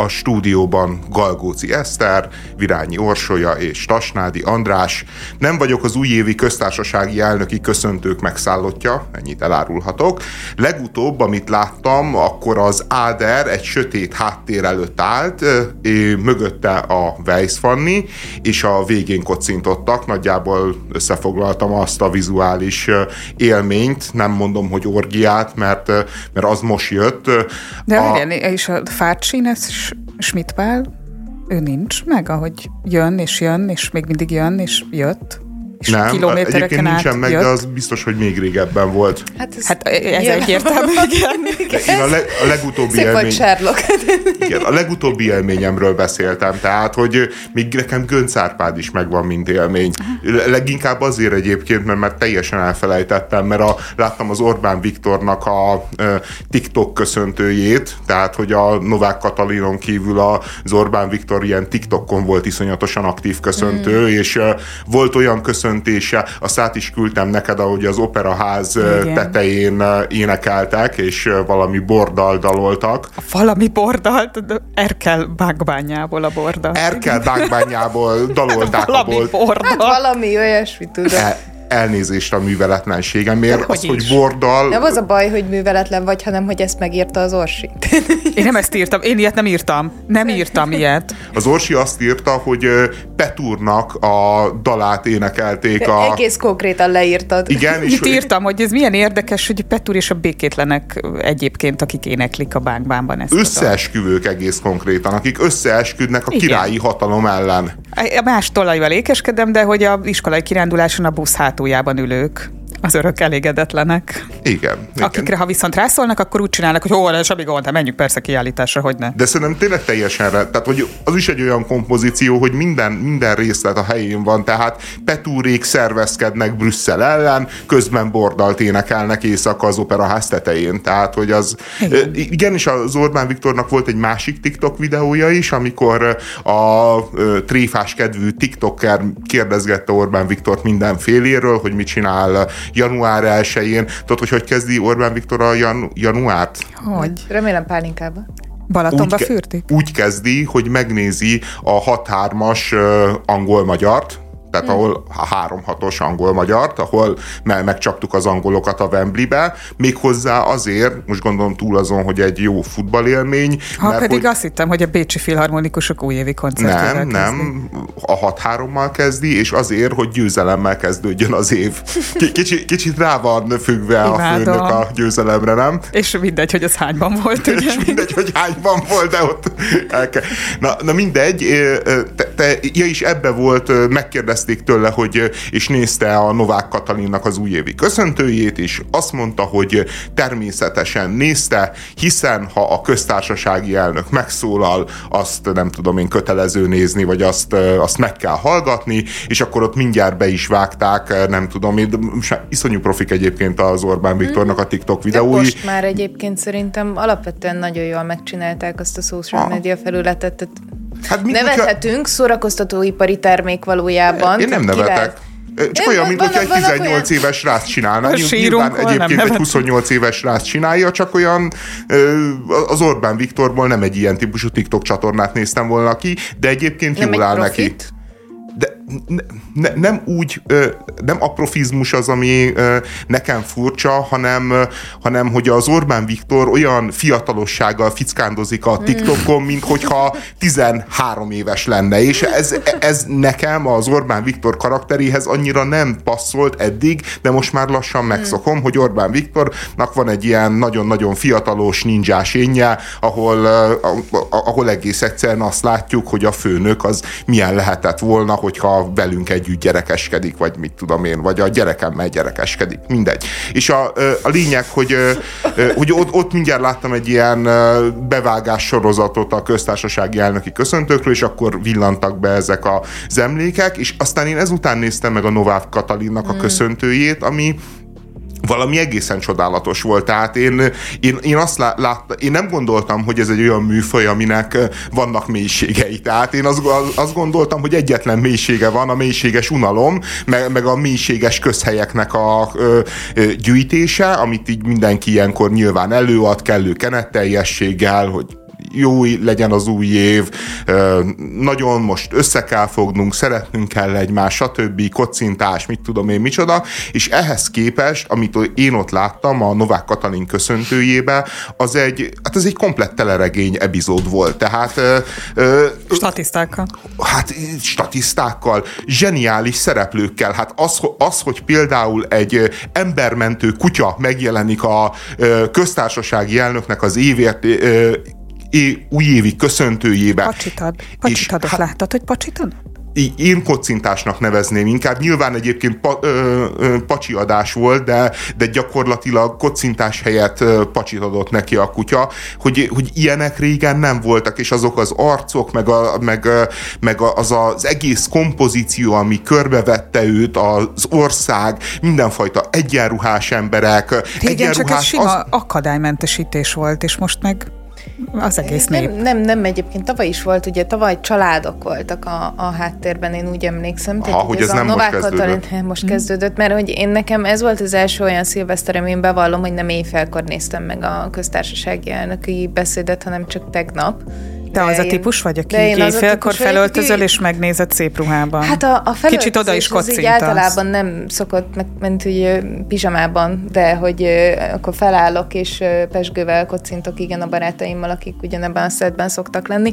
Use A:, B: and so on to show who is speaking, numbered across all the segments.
A: a stúdióban Galgóci Eszter, Virányi Orsolya és Tasnádi András. Nem vagyok az újévi köztársasági elnöki köszöntők megszállottja, ennyit elárulhatok. Legutóbb, amit láttam, akkor az Áder egy sötét háttér előtt állt, mögötte a Weiss Fanni, és a végén kocintottak. Nagyjából összefoglaltam azt a vizuális élményt, nem mondom, hogy orgiát, mert, mert az most jött.
B: De a... igen, és a Fácsin, ez Schmidt Pál, ő nincs meg, ahogy jön és jön, és még mindig jön, és jött
A: és nem, kilométereken egyébként nincsen meg, jött. de az biztos, hogy még régebben volt.
B: Hát ez, hát ez egyértelmű, igen.
A: Én a, le, a legutóbbi Szép élmény... igen, a legutóbbi élményemről beszéltem, tehát, hogy még nekem Gönc Árpád is megvan, mint élmény. Leginkább azért egyébként, mert, mert teljesen elfelejtettem, mert a, láttam az Orbán Viktornak a, a TikTok köszöntőjét, tehát, hogy a Novák Katalinon kívül az Orbán Viktor ilyen TikTokon volt iszonyatosan aktív köszöntő, mm. és volt olyan köszöntő, köszöntése, azt át is küldtem neked, ahogy az operaház Igen. tetején énekeltek, és valami bordal daloltak.
B: Valami bordal? Erkel bágbányából a bordal.
A: Erkel bágbányából dalolták
B: valami
A: a
B: bordal. Hát
C: valami olyasmi, tudom. E,
A: elnézést a műveletlenségemért. Az, hogy bordal...
C: Nem az a baj, hogy műveletlen vagy, hanem hogy ezt megírta az Orsi.
B: Én nem ezt írtam, én ilyet nem írtam. Nem írtam ilyet.
A: Az Orsi azt írta, hogy Petúrnak a dalát énekelték a...
C: Egész konkrétan leírtad.
A: Igen.
B: És Itt írtam, hogy ez milyen érdekes, hogy Petúr és a békétlenek egyébként, akik éneklik a bánkbánban ezt.
A: Összeesküvők egész konkrétan, akik összeesküdnek a Igen. királyi hatalom ellen.
B: A más tolajval ékeskedem, de hogy a iskolai kiránduláson a busz hát hátuljában ülők az örök elégedetlenek.
A: Igen, igen.
B: Akikre, ha viszont rászólnak, akkor úgy csinálnak, hogy ó, semmi gond, hát menjünk persze kiállításra, hogy ne.
A: De szerintem tényleg teljesen, tehát hogy az is egy olyan kompozíció, hogy minden, minden részlet a helyén van, tehát Petúrék szervezkednek Brüsszel ellen, közben bordalt énekelnek éjszaka az operaház tetején. Tehát, hogy az... Igen. igen, és az Orbán Viktornak volt egy másik TikTok videója is, amikor a tréfás kedvű TikToker kérdezgette Orbán Viktort mindenféléről, hogy mit csinál január 1-én. Tudod, hogy hogy kezdi Orbán Viktor a jan- januárt?
B: Hogy?
C: Remélem pálinkába.
B: Balatonba úgy, fürtik?
A: Úgy kezdi, hogy megnézi a 6-3-as uh, angol-magyart, tehát hmm. ahol három hatos angol-magyart, ahol me- megcsaptuk az angolokat a Wembley-be, méghozzá azért, most gondolom túl azon, hogy egy jó futballélmény.
B: Ha mert pedig hogy... azt hittem, hogy a Bécsi Filharmonikusok újévi koncertjével
A: Nem, nem, a 6-3-mal kezdi, és azért, hogy győzelemmel kezdődjön az év. Kicsi, kicsit rá van függve Imádom. a főnök a győzelemre, nem?
B: És mindegy, hogy az hányban volt, ugye?
A: És mindegy, hogy hányban volt, de ott kell. Na, na mindegy, te, te, ja is ebbe volt, megkérdez kérdezték tőle, hogy és nézte a Novák Katalinnak az újévi köszöntőjét, és azt mondta, hogy természetesen nézte, hiszen ha a köztársasági elnök megszólal, azt nem tudom én kötelező nézni, vagy azt, azt meg kell hallgatni, és akkor ott mindjárt be is vágták, nem tudom én, iszonyú profik egyébként az Orbán Viktornak a TikTok videói. De
C: most már egyébként szerintem alapvetően nagyon jól megcsinálták azt a social media felületet, tehát Hát Nevethetünk, hogyha... szórakoztatóipari termék valójában.
A: Én nem nevetek. Kivel? Csak olyan, mint hogyha egy 18 olyan... éves srác csinálna. Nyilván egyébként egy 28 éves srác csinálja, csak olyan az Orbán Viktorból nem egy ilyen típusú TikTok csatornát néztem volna ki, de egyébként nem jól áll profit? neki de ne, ne, nem úgy, nem aprofizmus az, ami nekem furcsa, hanem, hanem hogy az Orbán Viktor olyan fiatalossággal fickándozik a TikTokon, mint hogyha 13 éves lenne, és ez, ez nekem az Orbán Viktor karakteréhez annyira nem passzolt eddig, de most már lassan megszokom, hogy Orbán Viktornak van egy ilyen nagyon-nagyon fiatalos ninjás énje, ahol, ahol egész egyszerűen azt látjuk, hogy a főnök az milyen lehetett volna, hogyha velünk együtt gyerekeskedik, vagy mit tudom én, vagy a gyerekemmel gyerekeskedik, mindegy. És a, a lényeg, hogy, hogy ott, ott mindjárt láttam egy ilyen bevágás sorozatot a köztársasági elnöki köszöntőkről, és akkor villantak be ezek a emlékek, és aztán én ezután néztem meg a Novák Katalinnak a hmm. köszöntőjét, ami valami egészen csodálatos volt. Tehát én, én, én azt láttam, én nem gondoltam, hogy ez egy olyan műfaj, aminek vannak mélységei. Tehát én azt, azt gondoltam, hogy egyetlen mélysége van, a mélységes unalom, meg, meg a mélységes közhelyeknek a ö, ö, gyűjtése, amit így mindenki ilyenkor nyilván előad kellő kenetteljességgel, hogy jó legyen az új év, nagyon most össze kell fognunk, szeretnünk kell egymás, stb. kocintás, mit tudom én, micsoda, és ehhez képest, amit én ott láttam a Novák Katalin köszöntőjébe, az egy, hát ez egy komplett teleregény epizód volt, tehát...
B: Statisztákkal.
A: Hát statisztákkal, zseniális szereplőkkel, hát az, az, hogy például egy embermentő kutya megjelenik a köztársasági elnöknek az évért újévi köszöntőjébe.
B: Pacsit ad. Pacsit adott. Hát, Láttad, hogy pacsit adott?
A: én kocintásnak nevezném inkább. Nyilván egyébként pa, ö, ö, pacsiadás volt, de, de gyakorlatilag kocintás helyett ö, pacsit adott neki a kutya, hogy, hogy ilyenek régen nem voltak, és azok az arcok, meg, a, meg, meg az az egész kompozíció, ami körbevette őt, az ország, mindenfajta egyenruhás emberek.
B: Régen egyenruhás, csak ez sima az... akadálymentesítés volt, és most meg az egész nép.
C: Nem, nem, nem, egyébként tavaly is volt, ugye tavaly családok voltak a, a háttérben, én úgy emlékszem.
A: Tehát, ha, hogy ez, ez nem most kezdődött.
C: Katalin, most kezdődött, mert hogy én nekem ez volt az első olyan szilveszterem, én bevallom, hogy nem éjfelkor néztem meg a köztársasági elnöki beszédet, hanem csak tegnap.
B: Te az a típus vagy, aki éjfélkor felöltözöl és megnézed szép ruhában?
C: Hát a, a Kicsit oda is kocintasz. általában nem szokott, ment hogy pizsamában, de hogy akkor felállok és pesgővel kocintok, igen, a barátaimmal, akik ugyanebben a szedben szoktak lenni.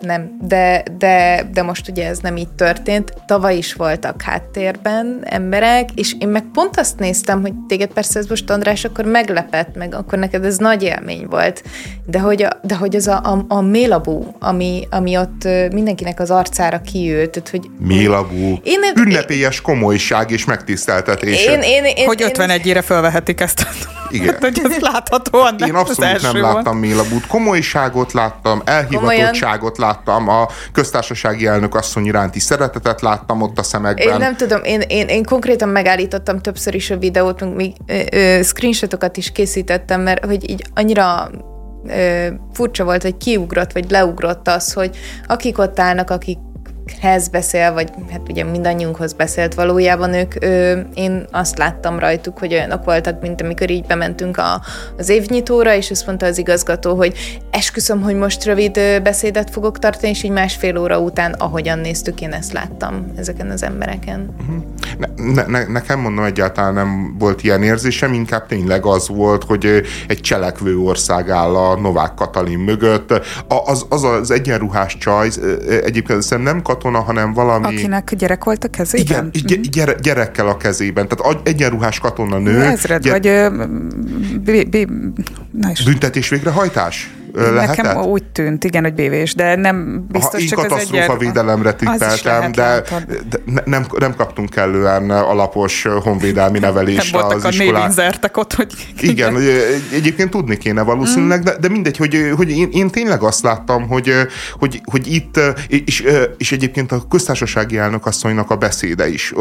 C: Nem, de, de, de most ugye ez nem így történt. Tavaly is voltak háttérben emberek, és én meg pont azt néztem, hogy téged persze ez most András akkor meglepett, meg akkor neked ez nagy élmény volt, de hogy, a, de hogy az a, a, a mélabú, ami, ami ott mindenkinek az arcára kiült. Tehát, hogy,
A: mélabú. Én, Ünnepélyes komolyság és megtiszteltetés.
B: Én, én, én, hogy 51-ére felvehetik ezt. Igen. Hát, hogy ez láthatóan
A: Én abszolút nem láttam mélabút. Komolyságot láttam, elhivatottságot Komolyan? láttam, a köztársasági elnök asszony iránti szeretetet láttam ott a szemekben.
C: Én nem tudom, én, én, én konkrétan megállítottam többször is a videót, még screenshotokat is készítettem, mert hogy így annyira furcsa volt, hogy kiugrott, vagy leugrott az, hogy akik ott állnak, akik hez beszél, vagy hát ugye mindannyiunkhoz beszélt valójában ők, ö, én azt láttam rajtuk, hogy olyanok voltak, mint amikor így bementünk a, az évnyitóra, és azt mondta az igazgató, hogy esküszöm, hogy most rövid beszédet fogok tartani, és így másfél óra után, ahogyan néztük, én ezt láttam ezeken az embereken.
A: Mhm. Ne, ne, ne, nekem mondom, egyáltalán nem volt ilyen érzésem, inkább tényleg az volt, hogy egy cselekvő ország áll a Novák Katalin mögött. Az az, az egyenruhás csaj, egyébként szerintem nem katona, hanem valami...
B: Akinek gyerek volt a kezében?
A: Igen, mm. gyere, gyerekkel a kezében. Tehát egyenruhás katona nő.
B: Ezred, gyere... vagy... Ö, b, b,
A: na is. Büntetés végrehajtás? Lehetett?
B: Nekem úgy tűnt, igen, hogy bévés, de nem biztos,
A: ha, én csak katasztrófa egy védelemre tippeltem, de, de nem, nem kaptunk kellően alapos honvédelmi nevelést
B: nem az a iskolán. ott, hogy...
A: Igen, egyébként tudni kéne valószínűleg, mm. de, de mindegy, hogy, hogy én, én tényleg azt láttam, hogy, hogy, hogy itt, és, és egyébként a köztársasági elnök asszonynak a beszéde is.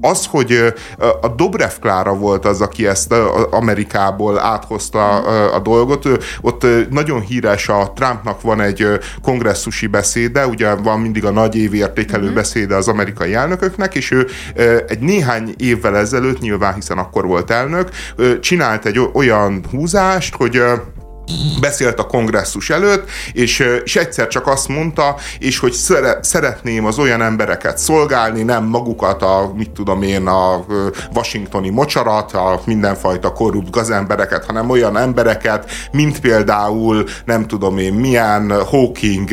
A: Az, hogy a Dobrev Klára volt az, aki ezt Amerikából áthozta a dolgot, ott nagyon híres a Trumpnak van egy kongresszusi beszéde, ugye van mindig a nagy évértékelő uh-huh. beszéde az amerikai elnököknek, és ő egy néhány évvel ezelőtt, nyilván hiszen akkor volt elnök, csinált egy olyan húzást, hogy beszélt a kongresszus előtt, és, és egyszer csak azt mondta, és hogy szere, szeretném az olyan embereket szolgálni, nem magukat a, mit tudom én, a washingtoni mocsarat, a mindenfajta korrupt gazembereket, hanem olyan embereket, mint például, nem tudom én, milyen Hawking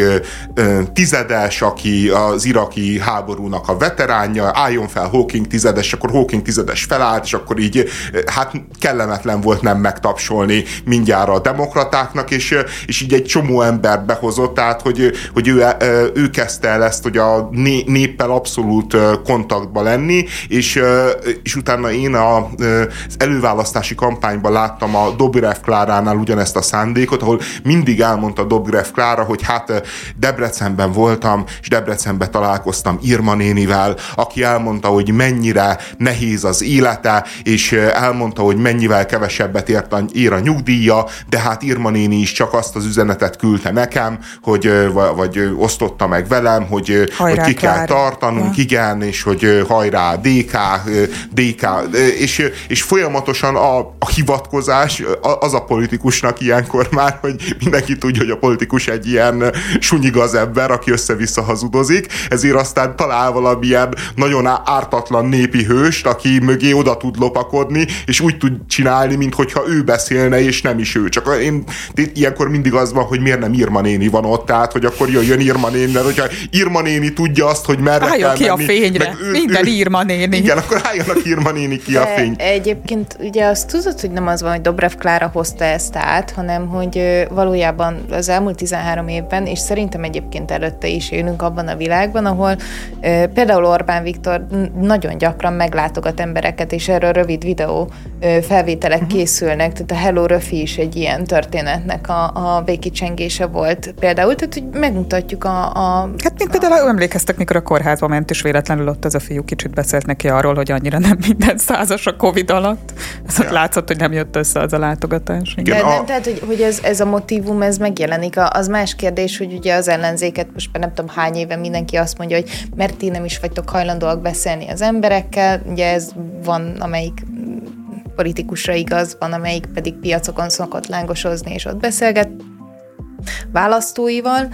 A: tizedes, aki az iraki háborúnak a veteránja, álljon fel Hawking tizedes, akkor Hawking tizedes felállt, és akkor így, hát kellemetlen volt nem megtapsolni mindjárt a demokrat demokratáknak, és, és így egy csomó ember behozott, tehát hogy, hogy ő, ő kezdte el ezt, hogy a néppel abszolút kontaktba lenni, és, és utána én a, az előválasztási kampányban láttam a Dobrev Kláránál ugyanezt a szándékot, ahol mindig elmondta Dobrev Klára, hogy hát Debrecenben voltam, és Debrecenben találkoztam Irma nénivel, aki elmondta, hogy mennyire nehéz az élete, és elmondta, hogy mennyivel kevesebbet ért a, ér a nyugdíja, de hát Irma néni is csak azt az üzenetet küldte nekem, hogy vagy osztotta meg velem, hogy, hogy ki kell tartanunk, ja. igen, és hogy hajrá DK, DK, és, és folyamatosan a, a hivatkozás az a politikusnak ilyenkor már, hogy mindenki tudja, hogy a politikus egy ilyen sunyigaz ember, aki össze-vissza hazudozik, ezért aztán talál valamilyen nagyon ártatlan népi hőst, aki mögé oda tud lopakodni, és úgy tud csinálni, mintha ő beszélne, és nem is ő. Csak én ilyenkor mindig az van, hogy miért nem Irma néni van ott, tehát hogy akkor jöjjön Irma néni, mert hogyha Irma néni tudja azt, hogy merre
B: Álljon kell ki menni, a fényre, ő, minden ő, Irma néni.
A: Igen, akkor álljanak Irma néni ki De a fény.
C: Egyébként ugye azt tudod, hogy nem az van, hogy Dobrev Klára hozta ezt át, hanem hogy valójában az elmúlt 13 évben, és szerintem egyébként előtte is élünk abban a világban, ahol például Orbán Viktor nagyon gyakran meglátogat embereket, és erről rövid videó felvételek uh-huh. készülnek, tehát a Hello Röfi is egy ilyen történetnek a, a békicsengése volt például, tehát hogy megmutatjuk a... a
B: hát még a... például emlékeztek, mikor a kórházba ment, és véletlenül ott az a fiú kicsit beszélt neki arról, hogy annyira nem minden százas a Covid alatt. Ez ja. látszott, hogy nem jött össze az a látogatás.
C: Igen, De, a... nem, tehát, hogy, hogy ez, ez a motivum, ez megjelenik. Az más kérdés, hogy ugye az ellenzéket most már nem tudom hány éve mindenki azt mondja, hogy mert ti nem is vagytok hajlandóak beszélni az emberekkel. Ugye ez van, amelyik politikusra igaz, van, amelyik pedig piacokon szokott lángosozni, és ott beszélget választóival,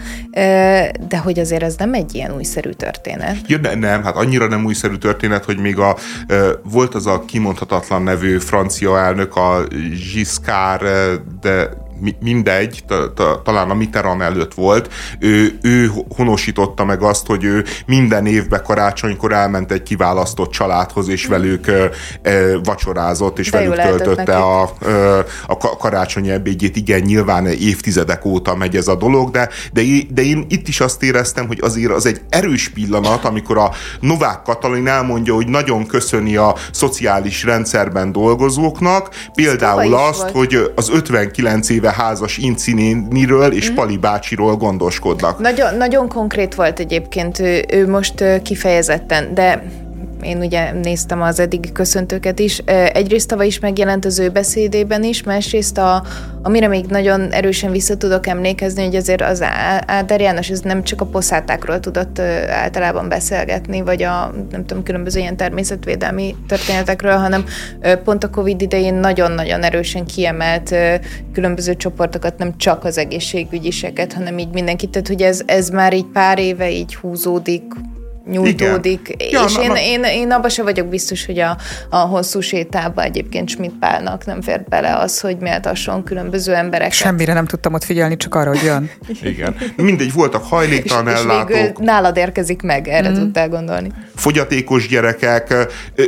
C: de hogy azért ez nem egy ilyen újszerű történet.
A: Ja, ne, nem, hát annyira nem újszerű történet, hogy még a, volt az a kimondhatatlan nevű francia elnök, a Giscard de mindegy, talán a Mitterrand előtt volt, ő, ő honosította meg azt, hogy ő minden évben karácsonykor elment egy kiválasztott családhoz, és velük vacsorázott, és De velük töltötte a, a karácsonyi ebédjét. Igen, nyilván évtizedek óta megy ez a dolog, de, de, de én itt is azt éreztem, hogy azért az egy erős pillanat, amikor a Novák Katalin elmondja, hogy nagyon köszöni a szociális rendszerben dolgozóknak, például azt, volt. hogy az 59 éve éve házas Incinéniről és mm. Pali bácsiról gondoskodnak.
C: Nagyon, nagyon konkrét volt egyébként, ő, ő most kifejezetten, de én ugye néztem az eddigi köszöntőket is. Egyrészt tavaly is megjelent az ő beszédében is, másrészt a, amire még nagyon erősen vissza tudok emlékezni, hogy azért az Áder János ez nem csak a poszátákról tudott általában beszélgetni, vagy a nem tudom, különböző ilyen természetvédelmi történetekről, hanem pont a Covid idején nagyon-nagyon erősen kiemelt különböző csoportokat, nem csak az egészségügyiseket, hanem így mindenkit. Tehát, hogy ez, ez már így pár éve így húzódik, nyújtódik. Igen. És ja, én, na, én, én abban sem vagyok biztos, hogy a, a hosszú sétába egyébként Schmidt Pálnak nem fért bele az, hogy méltasson különböző embereket.
B: Semmire nem tudtam ott figyelni, csak arra, hogy jön.
A: Igen. Mindegy, voltak hajléktalan és, ellátók. És
C: nálad érkezik meg, erre mm. tudtál gondolni.
A: Fogyatékos gyerekek.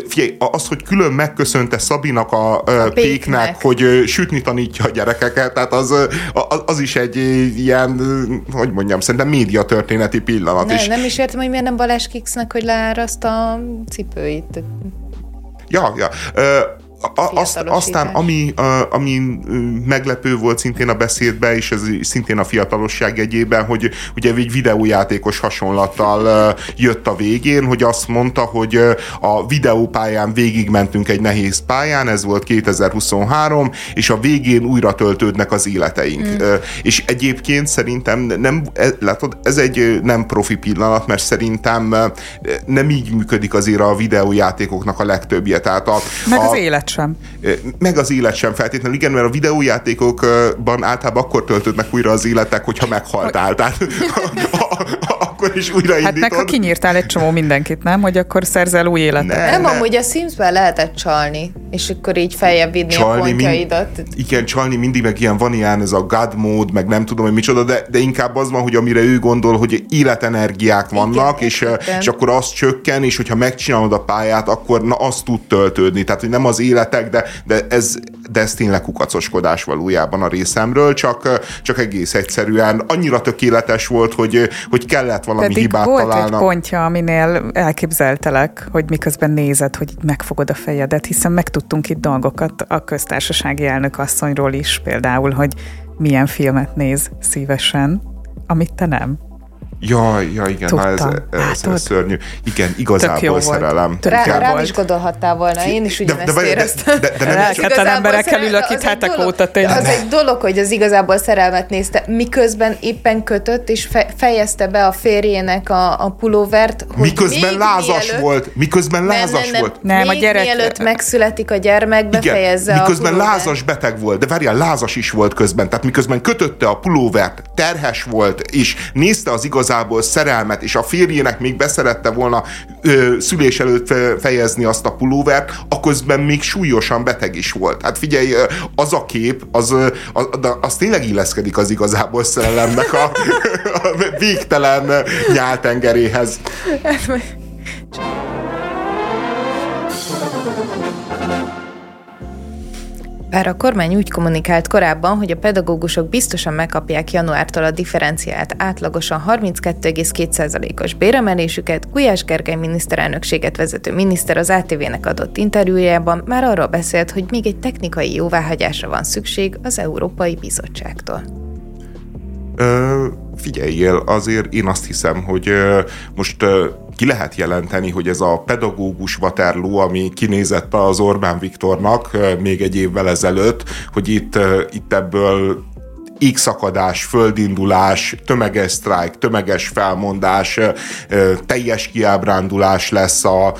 A: Figyelj, az, hogy külön megköszönte Szabinak a, a péknek, péknek, hogy sütni tanítja a gyerekeket, tehát az, az, az is egy ilyen, hogy mondjam, szerintem média történeti pillanat.
C: Ne, és nem is értem, hogy miért nem Balázs Kiksnek, hogy leáraszt a cipőit.
A: Ja, ja. Azt, aztán ami, ami meglepő volt szintén a beszédben, és ez szintén a fiatalosság egyében, hogy ugye egy videójátékos hasonlattal jött a végén, hogy azt mondta, hogy a videópályán végigmentünk egy nehéz pályán, ez volt 2023, és a végén újra töltődnek az életeink. Mm. És egyébként szerintem nem, e, látod, ez egy nem profi pillanat, mert szerintem nem így működik azért a videójátékoknak a legtöbbje. Tehát a,
B: Meg az a, élet sem.
A: Meg az élet sem feltétlenül, igen, mert a videójátékokban általában akkor töltődnek újra az életek, hogyha meghaltál. Tehát akkor is újraindítod.
B: Hát meg ha kinyírtál egy csomó mindenkit, nem? Hogy akkor szerzel új életet.
C: Ne, nem, ne. amúgy a Sims-ben lehetett csalni, és akkor így feljebb vinni csalni a pontjaidat. Mind,
A: igen, csalni mindig meg ilyen van ilyen ez a God mód, meg nem tudom, hogy micsoda, de, de inkább az van, hogy amire ő gondol, hogy életenergiák vannak, igen, és, igen. és akkor az csökken, és hogyha megcsinálod a pályát, akkor na, az tud töltődni. Tehát, hogy nem az életek, de, de ez, de ez tényleg kukacoskodás valójában a részemről, csak, csak egész egyszerűen annyira tökéletes volt, hogy, hogy kellett valami Pedig hibát
B: volt
A: találna.
B: egy pontja, aminél elképzeltelek, hogy miközben nézed, hogy megfogod a fejedet, hiszen megtudtunk itt dolgokat a köztársasági elnök asszonyról is, például, hogy milyen filmet néz szívesen, amit te nem.
A: Ja, ja igen, Tudtam. ez, ez, ez, szörnyű. Igen, igazából szerelem.
C: Rá, rám is gondolhattál volna, én is ugyanezt de, de, éreztem. De, de, de nem
B: Lelketlen emberekkel ülök itt hetek óta tényleg.
C: Az egy dolog, hogy az igazából szerelmet nézte, miközben éppen kötött, és fe, fejezte be a férjének a, a pulóvert,
A: hogy Miközben lázas mielőtt, volt. Miközben lázas nem, nem, nem, volt.
C: Nem, a gyerek... mielőtt megszületik a gyermek, befejezze
A: Igen, miközben a lázas beteg volt, de várjál, lázas is volt közben. Tehát miközben kötötte a pulóvert, terhes volt, és nézte az igazából szerelmet, és a férjének még beszerette volna ö, szülés előtt fejezni azt a pulóvert, aközben még súlyosan beteg is volt. Hát figyelj, az a kép, az, az, az tényleg illeszkedik az igazából szerelemnek a, a végtelen nyáltengeréhez.
C: Bár a kormány úgy kommunikált korábban, hogy a pedagógusok biztosan megkapják januártól a differenciált átlagosan 32,2%-os béremelésüket, Gulyás Gergely miniszterelnökséget vezető miniszter az ATV-nek adott interjújában már arról beszélt, hogy még egy technikai jóváhagyásra van szükség az Európai Bizottságtól.
A: Ö, figyeljél, azért én azt hiszem, hogy most ki lehet jelenteni, hogy ez a pedagógus Waterloo, ami kinézett az Orbán Viktornak még egy évvel ezelőtt, hogy itt, itt ebből égszakadás, földindulás, tömeges sztrájk, tömeges felmondás, teljes kiábrándulás lesz a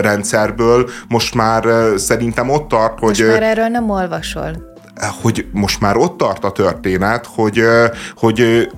A: rendszerből. Most már szerintem ott tart, hogy...
C: Most már erről nem olvasol
A: hogy most már ott tart a történet, hogy, hogy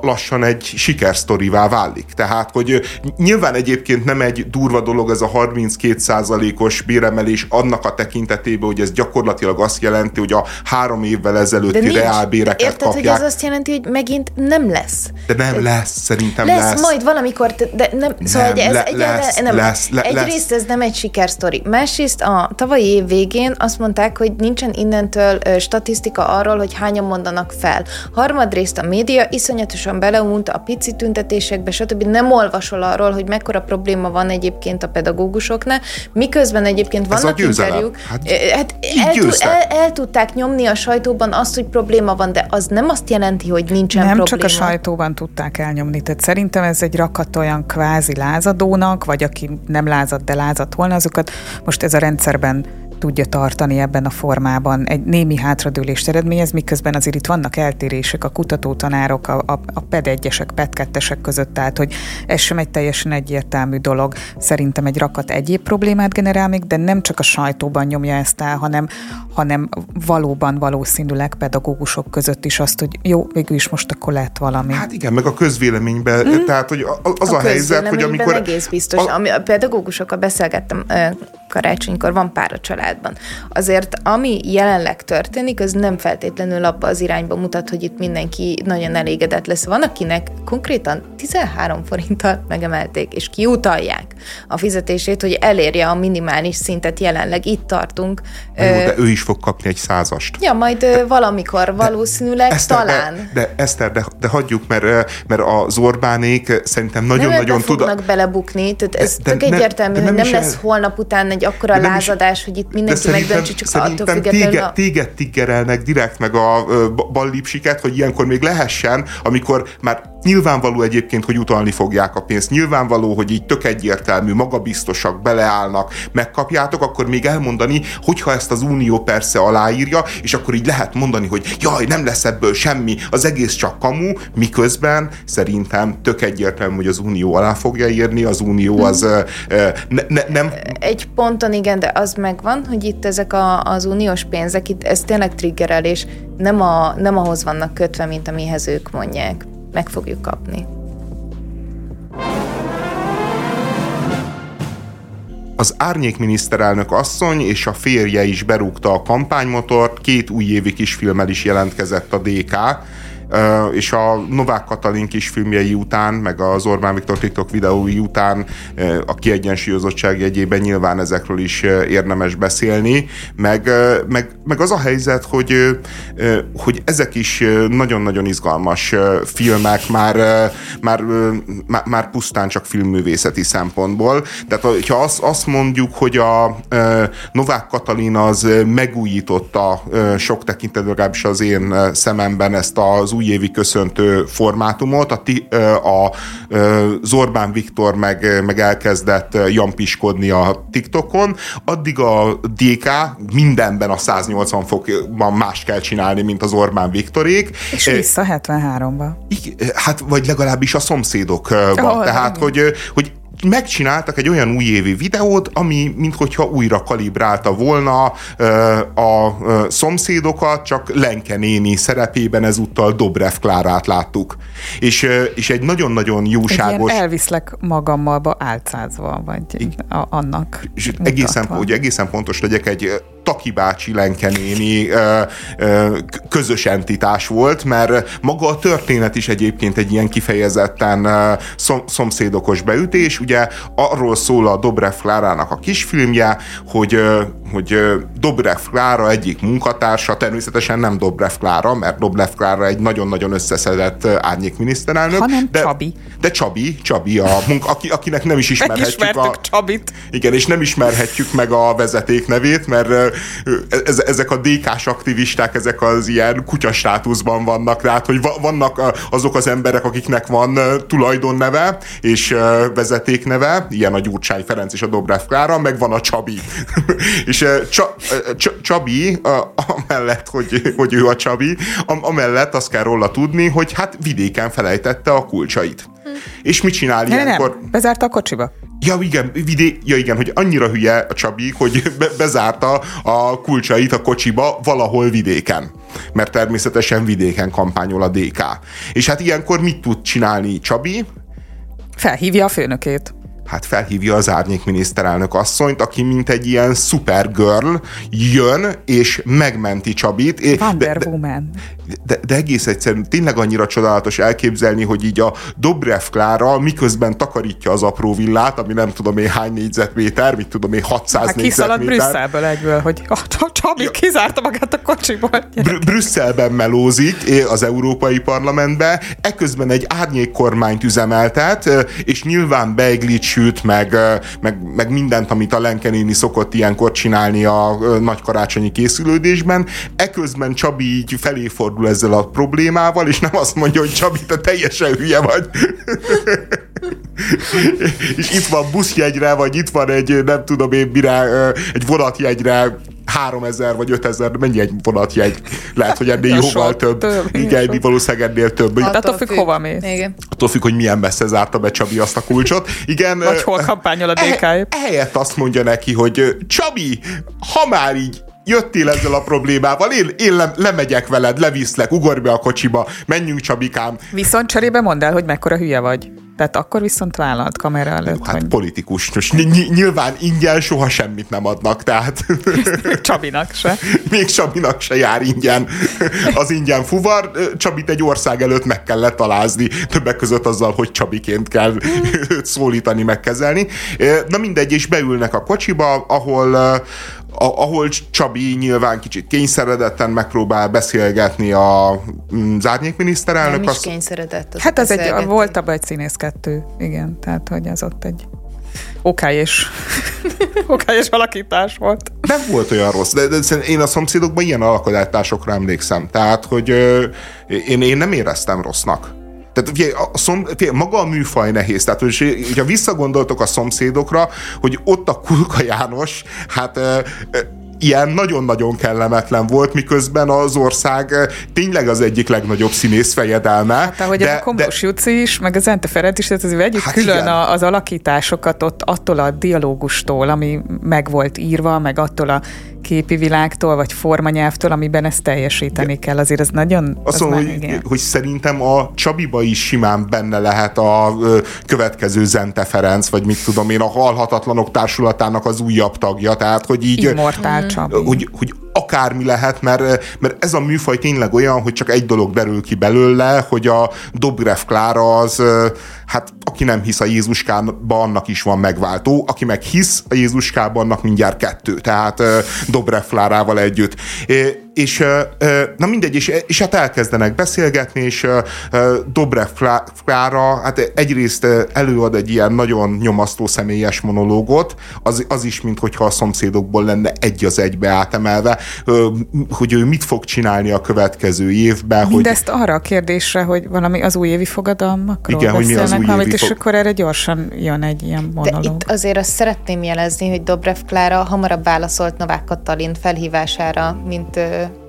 A: lassan egy sikersztorivá válik. Tehát, hogy nyilván egyébként nem egy durva dolog ez a 32%-os béremelés annak a tekintetében, hogy ez gyakorlatilag azt jelenti, hogy a három évvel ezelőtti reálbéreket
C: Érted,
A: kapják.
C: hogy ez azt jelenti, hogy megint nem lesz.
A: De nem lesz, szerintem
C: lesz.
A: Lesz,
C: majd valamikor, de nem, nem szóval ez le, lesz, nem, lesz, le, egyrészt lesz. ez nem egy sikersztori. Másrészt a tavalyi év végén azt mondták, hogy nincsen innentől statisztika arról, hogy hányan mondanak fel. Harmadrészt a média iszonyatosan beleunt a pici tüntetésekbe, stb. Nem olvasol arról, hogy mekkora probléma van egyébként a pedagógusoknál, miközben egyébként vannak interjúk. Hát, hát el, el, el tudták nyomni a sajtóban azt, hogy probléma van, de az nem azt jelenti, hogy nincsen
B: nem
C: probléma.
B: Nem csak a sajtóban tudták elnyomni, tehát szerintem ez egy rakat olyan kvázi lázadónak, vagy aki nem lázad, de lázad volna, azokat most ez a rendszerben tudja tartani ebben a formában egy némi hátradőlést eredményez, miközben azért itt vannak eltérések a kutatótanárok, a, a, a PED egyesek, PED kettesek között, tehát hogy ez sem egy teljesen egyértelmű dolog. Szerintem egy rakat egyéb problémát generál még, de nem csak a sajtóban nyomja ezt el, hanem, hanem valóban valószínűleg pedagógusok között is azt, hogy jó, végül is most akkor lett valami.
A: Hát igen, meg a közvéleményben, mm. tehát hogy az a, a helyzet, hogy amikor...
C: egész biztos. A, ami, a pedagógusokkal beszélgettem karácsonykor, van pár a családban. Azért ami jelenleg történik, az nem feltétlenül abba az irányba mutat, hogy itt mindenki nagyon elégedett lesz. Van, akinek konkrétan 13 forinttal megemelték, és kiutalják a fizetését, hogy elérje a minimális szintet jelenleg. Itt tartunk.
A: Jó, de ő is fog kapni egy százast.
C: Ja, majd valamikor valószínűleg Eszter, talán.
A: De, de Eszter, de, de hagyjuk, mert, mert az Orbánék szerintem nagyon-nagyon
C: tud... Nem belebukni, tehát ez de, tök egyértelmű, hogy nem, nem lesz ez... holnap után egy akkora lázadás, is, hogy itt mindenki megdöntse, csak attól függetlenül.
A: Téged, téged tiggerelnek direkt meg a ballipsiket, hogy ilyenkor még lehessen, amikor már nyilvánvaló egyébként, hogy utalni fogják a pénzt, nyilvánvaló, hogy így tök egyértelmű, magabiztosak, beleállnak, megkapjátok, akkor még elmondani, hogyha ezt az Unió persze aláírja, és akkor így lehet mondani, hogy jaj, nem lesz ebből semmi, az egész csak kamu, miközben szerintem tök egyértelmű, hogy az Unió alá fogja írni, az Unió az hmm. ne, ne, nem...
C: Egy ponton igen, de az megvan, hogy itt ezek a, az uniós pénzek, itt ez tényleg triggerelés, nem, a, nem ahhoz vannak kötve, mint amihez ők mondják. Meg fogjuk kapni.
A: Az árnyék miniszterelnök asszony és a férje is berúgta a kampánymotort, két újévi kisfilmmel is jelentkezett a DK, és a Novák Katalin kis filmjei után, meg az Orbán Viktor TikTok videói után a kiegyensúlyozottság jegyében nyilván ezekről is érdemes beszélni, meg, meg, meg az a helyzet, hogy, hogy ezek is nagyon-nagyon izgalmas filmek, már, már, már, már pusztán csak filmművészeti szempontból. Tehát, ha azt, azt mondjuk, hogy a Novák Katalin az megújította sok tekintetben, legalábbis az én szememben ezt az újévi köszöntő formátumot, a, a, a Zorbán Viktor meg, meg elkezdett jampiskodni a TikTokon, addig a DK mindenben a 180 fokban más kell csinálni, mint az Orbán Viktorék.
B: És vissza 73-ba.
A: Hát, vagy legalábbis a szomszédokban. Oh, Tehát, hogy, hogy megcsináltak egy olyan újévi videót, ami minthogyha újra kalibrálta volna a szomszédokat, csak Lenke néni szerepében ezúttal Dobrev Klárát láttuk. És, és egy nagyon-nagyon jóságos...
B: Egy elviszlek magammalba álcázva, vagy a, annak
A: és egészen, hogy egészen fontos legyek, egy Taki bácsi Lenkenéni ö, ö, közös entitás volt, mert maga a történet is egyébként egy ilyen kifejezetten szom, szomszédokos beütés. Ugye arról szól a Dobrev Klárának a kisfilmje, hogy, hogy Dobrev Klára egyik munkatársa, természetesen nem Dobrev Klára, mert Dobrev Klára egy nagyon-nagyon összeszedett árnyék miniszterelnök.
B: Hanem de, Csabi.
A: De Csabi, Csabi, a munka, aki, akinek nem is ismerhetjük a...
B: Csabit.
A: Igen, és nem ismerhetjük meg a vezeték nevét, mert ezek a DK-s aktivisták, ezek az ilyen kutyastátuszban vannak, tehát hogy vannak azok az emberek, akiknek van tulajdonneve és vezetékneve, ilyen a Gyurcsány Ferenc és a Dobrev Klára, meg van a Csabi. és Csabi, amellett, hogy, hogy ő a Csabi, amellett azt kell róla tudni, hogy hát vidéken felejtette a kulcsait. Hm. És mit csinál
B: ne, ilyenkor? Nem, bezárta a kocsiba.
A: Ja igen, vidé, ja igen, hogy annyira hülye a Csabi, hogy be, bezárta a kulcsait a kocsiba valahol vidéken. Mert természetesen vidéken kampányol a DK. És hát ilyenkor mit tud csinálni Csabi?
B: Felhívja a főnökét
A: hát felhívja az árnyék miniszterelnök asszonyt, aki mint egy ilyen supergirl jön és megmenti Csabit.
B: Wonder de, Woman.
A: De, de, de egész egyszerűen tényleg annyira csodálatos elképzelni, hogy így a Dobrev Klára miközben takarítja az apró villát, ami nem tudom én hány négyzetméter, mit tudom én 600 hát négyzetméter.
B: Brüsszelből egyből, hogy a Csabi ja. kizárta magát a kocsiból.
A: Br- Brüsszelben melózik az Európai Parlamentbe, eközben egy árnyék kormányt üzemeltet, és nyilván Beiglics süt, meg, meg, meg mindent, amit a Lenkenéni szokott ilyenkor csinálni a nagy karácsonyi készülődésben. Eközben Csabi így felé fordul ezzel a problémával, és nem azt mondja, hogy Csabi, te teljesen hülye vagy. és itt van buszjegyre, vagy itt van egy, nem tudom én mire, egy vonatjegyre 3000 vagy 5000, mennyi egy vonatjegy? Lehet, hogy ennél jóval több. több. Igen, valószínűleg ennél több.
B: Attól, attól függ, hova mész. Igen.
A: Attól függ, hogy milyen messze zárta be Csabi azt a kulcsot. Igen.
B: Vagy hol kampányol a dk
A: -e, Ehelyett azt mondja neki, hogy Csabi, ha már így jöttél ezzel a problémával, én, én le, lemegyek veled, leviszlek, ugorj be a kocsiba, menjünk Csabikám.
B: Viszont cserébe mondd el, hogy mekkora hülye vagy. Tehát akkor viszont vállalt kamera előtt. Jó,
A: hát hogy... politikus. Most ny- nyilván ingyen soha semmit nem adnak, tehát...
B: Csabinak se.
A: Még Csabinak se jár ingyen. Az ingyen fuvar. Csabit egy ország előtt meg kell letalázni, többek között azzal, hogy Csabiként kell őt szólítani, megkezelni. Na mindegy, és beülnek a kocsiba, ahol ahol Csabi nyilván kicsit kényszeredetten megpróbál beszélgetni a mm, árnyék miniszterelnök. Nem
C: is kényszeredett. Az
B: hát ez egy, volt abban egy színész kettő, igen, tehát hogy az ott egy okályos, okályos alakítás volt.
A: Nem volt olyan rossz, de, de én a szomszédokban ilyen alakításokra emlékszem, tehát hogy ö, én, én nem éreztem rossznak. Tehát ugye, a szom, ugye, maga a műfaj nehéz. Tehát, hogyha visszagondoltok a szomszédokra, hogy ott a Kulka János, hát ilyen nagyon-nagyon kellemetlen volt, miközben az ország tényleg az egyik legnagyobb színész fejedelme.
B: Hát ahogy de, a Komlós de... Juci is, meg az Ente Ferenc is, tehát azért vegyük hát külön igen. az alakításokat ott attól a dialógustól, ami meg volt írva, meg attól a képi világtól, vagy formanyelvtől, amiben ezt teljesíteni igen. kell. Azért ez nagyon...
A: Azt mondom, hogy, igen. hogy szerintem a Csabiba is simán benne lehet a ö, következő Zente Ferenc, vagy mit tudom én, a Halhatatlanok Társulatának az újabb tagja, tehát hogy így...
B: Immortál Csabi.
A: Hogy, hogy akármi lehet, mert, mert ez a műfaj tényleg olyan, hogy csak egy dolog derül ki belőle, hogy a Dobrev Klára az, hát aki nem hisz a Jézuskában, annak is van megváltó, aki meg hisz a Jézuskában, annak mindjárt kettő, tehát Dobrev Klárával együtt és na mindegy, és, és hát elkezdenek beszélgetni, és Dobrev Klára hát egyrészt előad egy ilyen nagyon nyomasztó személyes monológot, az, az is, mintha a szomszédokból lenne egy az egybe átemelve, hogy ő mit fog csinálni a következő évben.
B: Mindezt hogy... arra a kérdésre, hogy valami az újévi fogadalmakról
A: Igen, hogy mi az újévi
B: valamit, és akkor erre gyorsan jön egy ilyen monológ.
C: De itt azért azt szeretném jelezni, hogy Dobrev Klára hamarabb válaszolt Novák Katalin felhívására, mint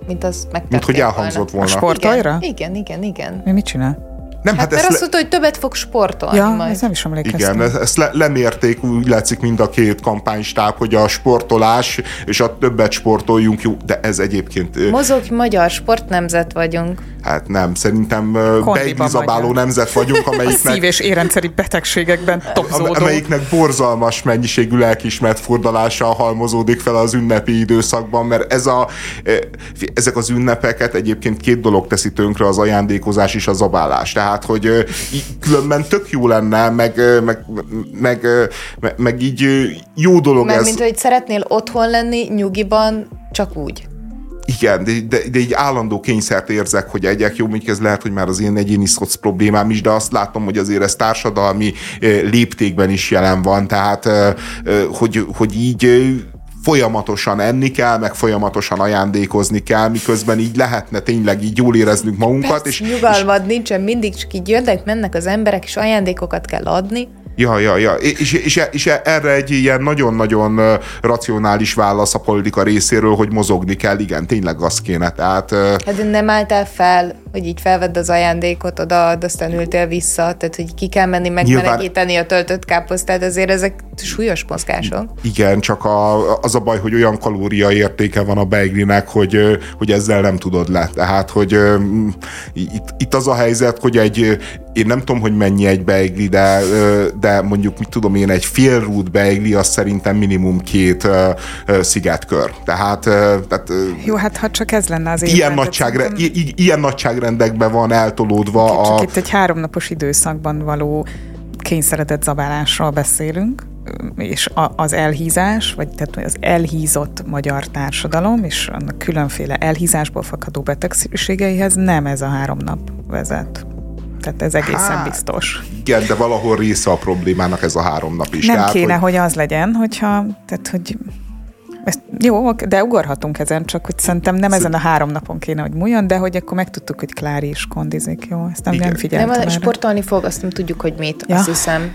C: mint az megtörtént
A: Mint hogy elhangzott volna.
B: A sportajra?
C: Igen, igen, igen.
B: Mi mit csinál?
C: Nem, hát, hát mert azt mondta, hogy többet fog sportolni
B: ja,
C: majd.
B: Ez nem is
A: emlékeztem. Igen, ezt le, lemérték, úgy látszik mind a két kampánystáb, hogy a sportolás és a többet sportoljunk, jó, de ez egyébként...
C: Mozog magyar sportnemzet vagyunk.
A: Hát nem, szerintem beiglizabáló nemzet vagyunk, amelyiknek...
B: A szív- és érrendszeri betegségekben topzódó.
A: Amelyiknek borzalmas mennyiségű lelkismert fordalással halmozódik fel az ünnepi időszakban, mert ez a, ezek az ünnepeket egyébként két dolog teszi tönkre, az ajándékozás és a zabálás. Tehát, hogy különben tök jó lenne, meg, meg, meg, meg, meg így jó dolog
C: Mert
A: ez.
C: mint hogy szeretnél otthon lenni, nyugiban, csak úgy.
A: Igen, de, de, de egy állandó kényszert érzek, hogy egyek jó, mondjuk ez lehet, hogy már az én egyéni szoc problémám is, de azt látom, hogy azért ez társadalmi léptékben is jelen van, tehát hogy, hogy így folyamatosan enni kell, meg folyamatosan ajándékozni kell, miközben így lehetne tényleg így jól éreznünk magunkat.
C: Persze, és, nyugalmad és, nincsen, mindig csak így jönnek, mennek az emberek, és ajándékokat kell adni.
A: Ja, ja, ja. És, és, és erre egy ilyen nagyon-nagyon racionális válasz a politika részéről, hogy mozogni kell, igen, tényleg az kéne. Tehát,
C: hát nem álltál fel, hogy így felvedd az ajándékot, oda, aztán ültél vissza, tehát hogy ki kell menni megmelegíteni a töltött káposztát, azért ezek súlyos mozgások.
A: Igen, csak a, az a baj, hogy olyan kalória értéke van a beiglinek, hogy, hogy ezzel nem tudod le. Tehát, hogy itt, itt az a helyzet, hogy egy, én nem tudom, hogy mennyi egy beigli, de, de mondjuk, mit tudom én, egy fél rút beigli, az szerintem minimum két szigetkör. Tehát, tehát
B: Jó, hát ha csak ez lenne az
A: ilyen, nagyságre, szerintem... i- ilyen nagyságrendekben van eltolódva
B: csak a... itt egy háromnapos időszakban való kényszeredett zabálásról beszélünk, és az elhízás, vagy tehát az elhízott magyar társadalom, és annak különféle elhízásból fakadó betegségeihez nem ez a három nap vezet. Tehát ez egészen hát, biztos.
A: Igen, de valahol része a problémának ez a három nap is.
B: Nem tehát, kéne, hogy... hogy az legyen, hogyha, tehát hogy ezt, jó, de ugorhatunk ezen, csak hogy szerintem nem ezen a három napon kéne, hogy múljon, de hogy akkor megtudtuk, hogy Klári is kondizik, jó? Ezt nem, Igen. nem figyeltem Nem,
C: sportolni fog, azt nem tudjuk, hogy mit, ja. azt hiszem.